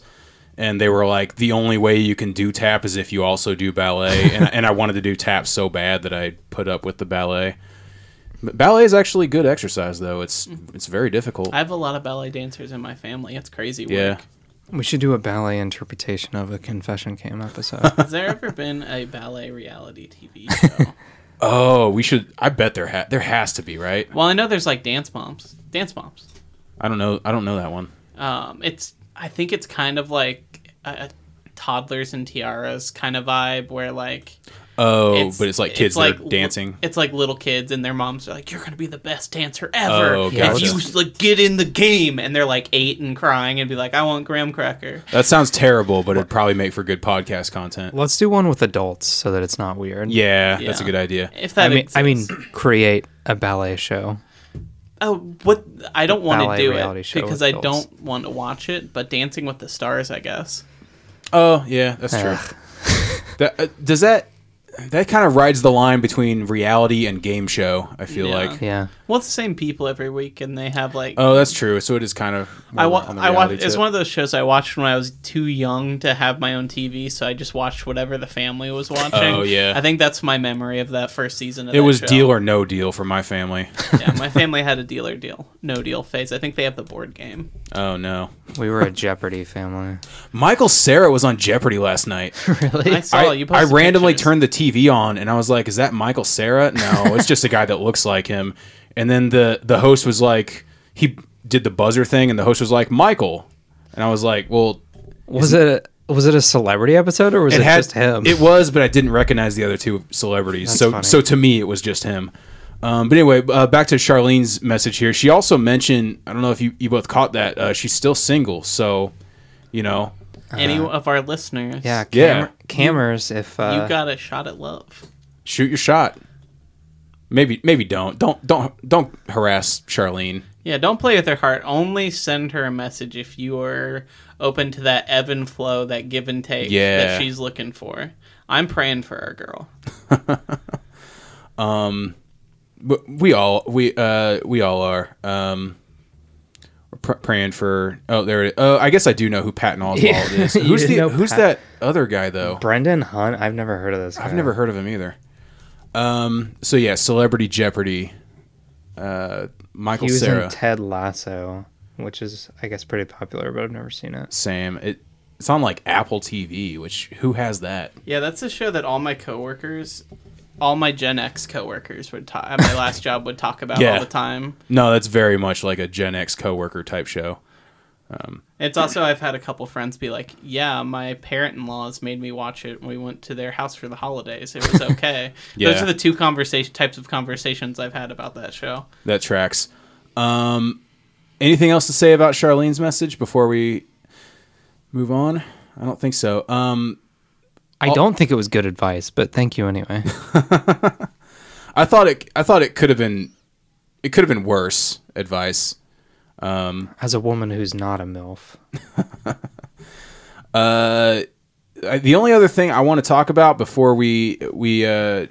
and they were like the only way you can do tap is if you also do ballet and, and I wanted to do tap so bad that I put up with the ballet. But ballet is actually good exercise though. It's it's very difficult. I have a lot of ballet dancers in my family. It's crazy work. Yeah. we should do a ballet interpretation of a confession cam episode. [laughs] Has there ever been a ballet reality TV show? [laughs] Oh, we should I bet there ha- there has to be, right? well, I know there's like Dance Moms. Dance Moms. I don't know I don't know that one. Um, it's I think it's kind of like a, a toddlers and tiaras kind of vibe where like Oh, but it's like kids that like are dancing. It's like little kids and their moms are like, "You're gonna be the best dancer ever Oh, if you like get in the game." And they're like eight and crying and be like, "I want graham cracker." That sounds terrible, but it'd probably make for good podcast content. Let's do one with adults so that it's not weird. Yeah, that's a good idea. If that I mean, I mean, create a ballet show. oh, what I don't want to do it because I adults. don't want to watch it. But Dancing with the Stars, I guess. Oh, yeah, that's true. that, uh, does that that kind of rides the line between reality and game show? I feel Yeah. like. Yeah. Well, it's the same people every week, and they have like Oh, that's true. So it is kind of. I wa- on the I watched. reality It's one of those shows I watched when I was too young to have my own TV, so I just watched whatever the family was oh, watching. Oh, yeah. I think that's my memory of that first season. of It that was show. deal or no deal for my family. yeah, my [laughs] family had a deal or deal, no deal phase. I think they have the board game. oh no, We were a Jeopardy family. Michael Cera was on Jeopardy last night. [laughs] really? I saw I, you. I randomly pictures. turned the TV on and I was like, "Is that Michael Cera?" No, it's just a guy that looks like him. And then the the host was like, he did the buzzer thing, and the host was like, "Michael," and I was like, "Well." Was it a, was it a celebrity episode or was it, had just him? It was, but I didn't recognize the other two celebrities. That's so funny. so to me, it was just him. Um, but anyway, uh, back to Charlene's message here. She also mentioned, I don't know if you, you both caught that, uh, she's still single. So, you know, any of our listeners. yeah, Yeah. cam- cammers. If uh, you got a shot at love. shoot your shot. Maybe maybe don't don't don't don't harass Charlene. Yeah, don't play with her heart. Only send her a message if you are open to that ebb and flow, that give and take Yeah. that she's looking for. I'm praying for our girl. [laughs] but we all we uh we all are. Um, pr- praying for. Oh, there. It, oh, I guess I do know who Patton Oswalt Yeah, is. [laughs] Who's the Who's Pat- that other guy though? Brendan Hunt. I've never heard of this. Guy. I've never heard of him either. Um. So yeah, Celebrity Jeopardy. Uh, Michael He was Cera. in Ted Lasso, which is I guess pretty popular, but I've never seen it. Sam. It. It's on like Apple TV, which who has that? Yeah, that's a show that all my coworkers, all my Gen X coworkers would talk at my last [laughs] job would talk about Yeah. all the time. No, that's very much like a Gen X coworker type show. It's also I've had a couple friends be like, "Yeah, my parent-in-laws made me watch it when we went to their house for the holidays. It was [laughs] okay." Those are the two conversation types of conversations I've had about that show. That tracks. Um, anything else to say about Charlene's message before we move on? I don't think so. Um, I don't think it was good advice, but thank you anyway. [laughs] I thought it. I thought it could have been. It could have been worse advice. As a woman who's not a milf, [laughs] Uh, I- the only other thing I want to talk about before we we uh,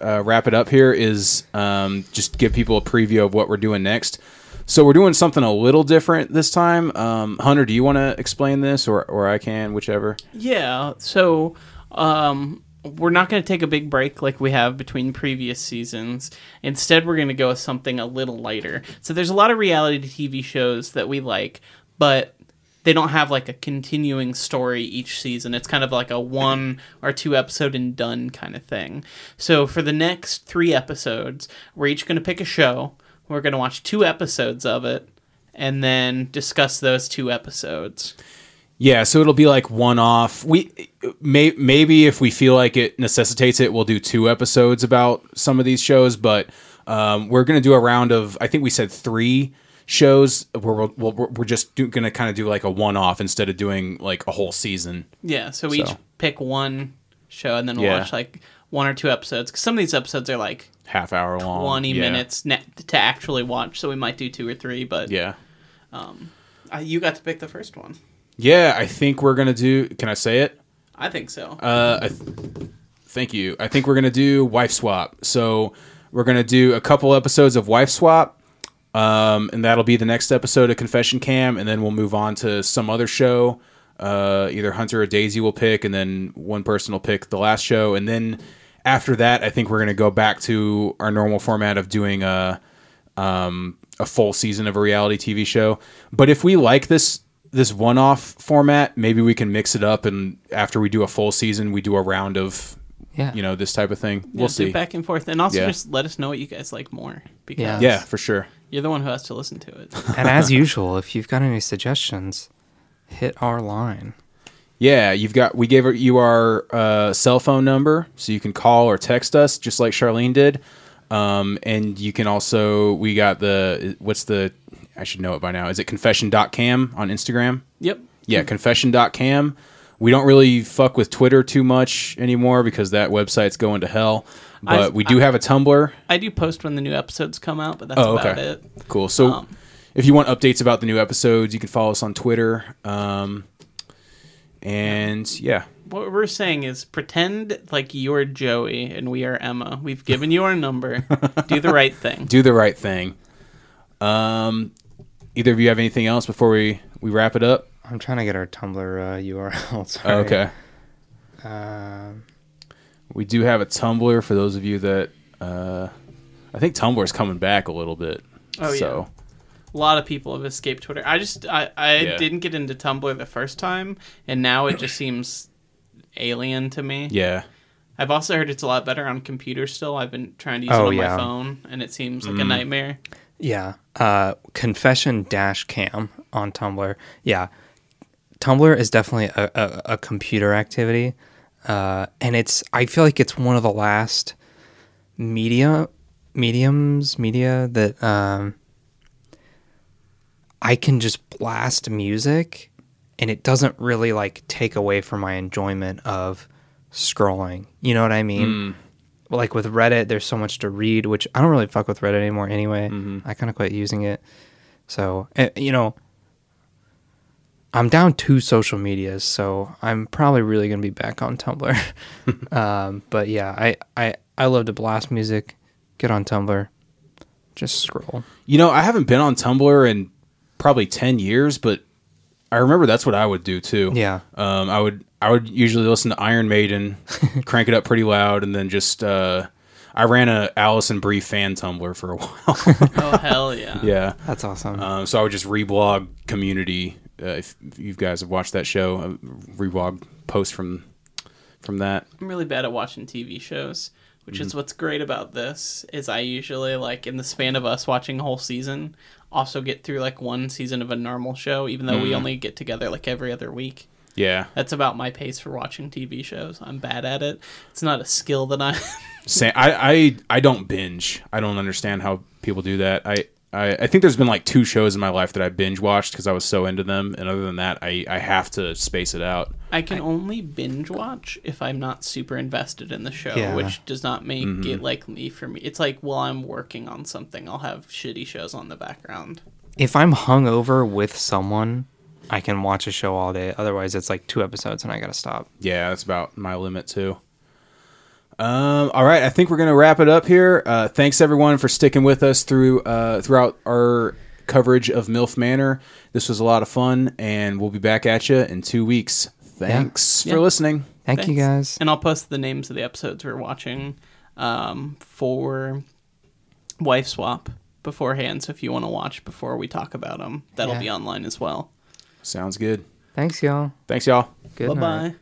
uh, wrap it up here is um, just give people a preview of what we're doing next. So we're doing something a little different this time. Um, Hunter, do you want to explain this, or or I can, whichever. Yeah, so um, we're not going to take a big break like we have between previous seasons. Instead, we're going to go with something a little lighter. So there's a lot of reality TV shows that we like, but they don't have like a continuing story each season. It's kind of like a one or two episode and done kind of thing. So for the next three episodes, we're each going to pick a show. We're going to watch two episodes of it and then discuss those two episodes. Yeah, so it'll be like one off. We may maybe if we feel like it necessitates it, we'll do two episodes about some of these shows. But um, we're gonna do a round of I think we said three shows where we'll, we'll, we're just do, gonna kind of do like a one off instead of doing like a whole season. Yeah, so we each pick one show and then we'll Yeah. watch like one or two episodes. Cause some of these episodes are like Half hour long, 20 Yeah. minutes ne- to actually watch, so we might do two or three. But Yeah, uh, you got to pick the first one. Yeah. I think we're gonna do. Can I say it? I think so. Uh, I th- thank you. I think we're gonna do wife swap. So we're gonna do a couple episodes of wife swap, um, and that'll be the next episode of Confession Cam, and then we'll move on to some other show. Uh, either Hunter or Daisy will pick, and then one person will pick the last show, and then after that, I think we're gonna go back to our normal format of doing a um, a full season of a reality TV show. But if we like this this one off format, maybe we can mix it up, and after we do a full season, we do a round of yeah, you know this type of thing. Yeah, We'll see. back and forth, and also Yeah. just let us know what you guys like more because Yeah. Yeah, for sure. you're the one who has to listen to it. and as [laughs] usual, if you've got any suggestions, hit our line. Yeah, you've got we gave you our uh, cell phone number, so you can call or text us, just like Charlene did. Um, and you can also we got the what's the I should know it by now. Is it confession.cam on Instagram? yep. Yeah, confession.cam. We don't really fuck with Twitter too much anymore because that website's going to hell. But I- we do have a Tumblr. I do post when the new episodes come out, but that's Oh, about okay. it. Cool. So Um, if you want updates about the new episodes, you can follow us on Twitter. Um, and yeah, What we're saying is pretend like you're Joey and we are Emma. We've given you our number. [laughs] do the right thing. do the right thing. Um, either of you have anything else before we, we wrap it up? I'm trying to get our Tumblr uh, URL. [laughs] Sorry. Okay. Um, We do have a Tumblr for those of you that uh, I think Tumblr's coming back a little bit. Oh, yeah. so, A lot of people have escaped Twitter. I just I, I Yeah. didn't get into Tumblr the first time, and now it just seems alien to me. Yeah. I've also heard it's a lot better on computer still. I've been trying to use Oh, it on yeah. my phone, and it seems Mm. like a nightmare. Yeah. Uh, confession dash cam on Tumblr. Yeah. Tumblr is definitely a, a, a computer activity. Uh, and it's, I feel like it's one of the last media, mediums, media that, um, I can just blast music and it doesn't really like take away from my enjoyment of scrolling. You know what I mean? Like with Reddit, there's so much to read, which I don't really fuck with Reddit anymore anyway. I kind of quit using it. So, eh, you know, I'm down two social medias, so I'm probably really going to be back on Tumblr. [laughs] [laughs] um, but yeah, I, I, I love to blast music, get on Tumblr, just scroll. You know, I haven't been on Tumblr in probably ten years, but I remember that's what I would do too. Yeah. Um, I would I would usually listen to Iron Maiden, [laughs] crank it up pretty loud, and then just uh, I ran a Alison Brie fan Tumblr for a [laughs] while. Oh hell yeah! yeah. That's awesome. Um, so I would just reblog Community. Uh, if you guys have watched that show, uh, reblog post from from that. I'm really bad at watching TV shows, which mm-hmm. is what's great about this. Is I usually like in the span of us watching a whole season, also get through like one season of a normal show, even though we mm-hmm. only get together like every other week. Yeah. That's about my pace for watching TV shows. I'm bad at it. It's not a skill that I. Sa- I, I I don't binge. I don't understand how people do that. I, I, I think there's been like two shows in my life that I binge watched because I was so into them, and other than that, I, I have to space it out. I can only binge watch if I'm not super invested in the show, Yeah. which does not make mm-hmm. it like me for me. It's like while I'm working on something, I'll have shitty shows on the background. if I'm hungover with someone, I can watch a show all day. Otherwise, it's like two episodes and I gotta stop. Yeah, that's about my limit too. Um, all right, I think we're gonna wrap it up here. Uh, thanks everyone for sticking with us through uh, throughout our coverage of MILF Manor. This was a lot of fun, and we'll be back at you in two weeks. Thanks Yeah. for listening. Thank you guys. And I'll post the names of the episodes we're watching um, for Wife Swap beforehand. So if you want to watch before we talk about them, that'll Yeah. be online as well. Sounds good. Thanks, y'all. Thanks, y'all. Good Bye bye.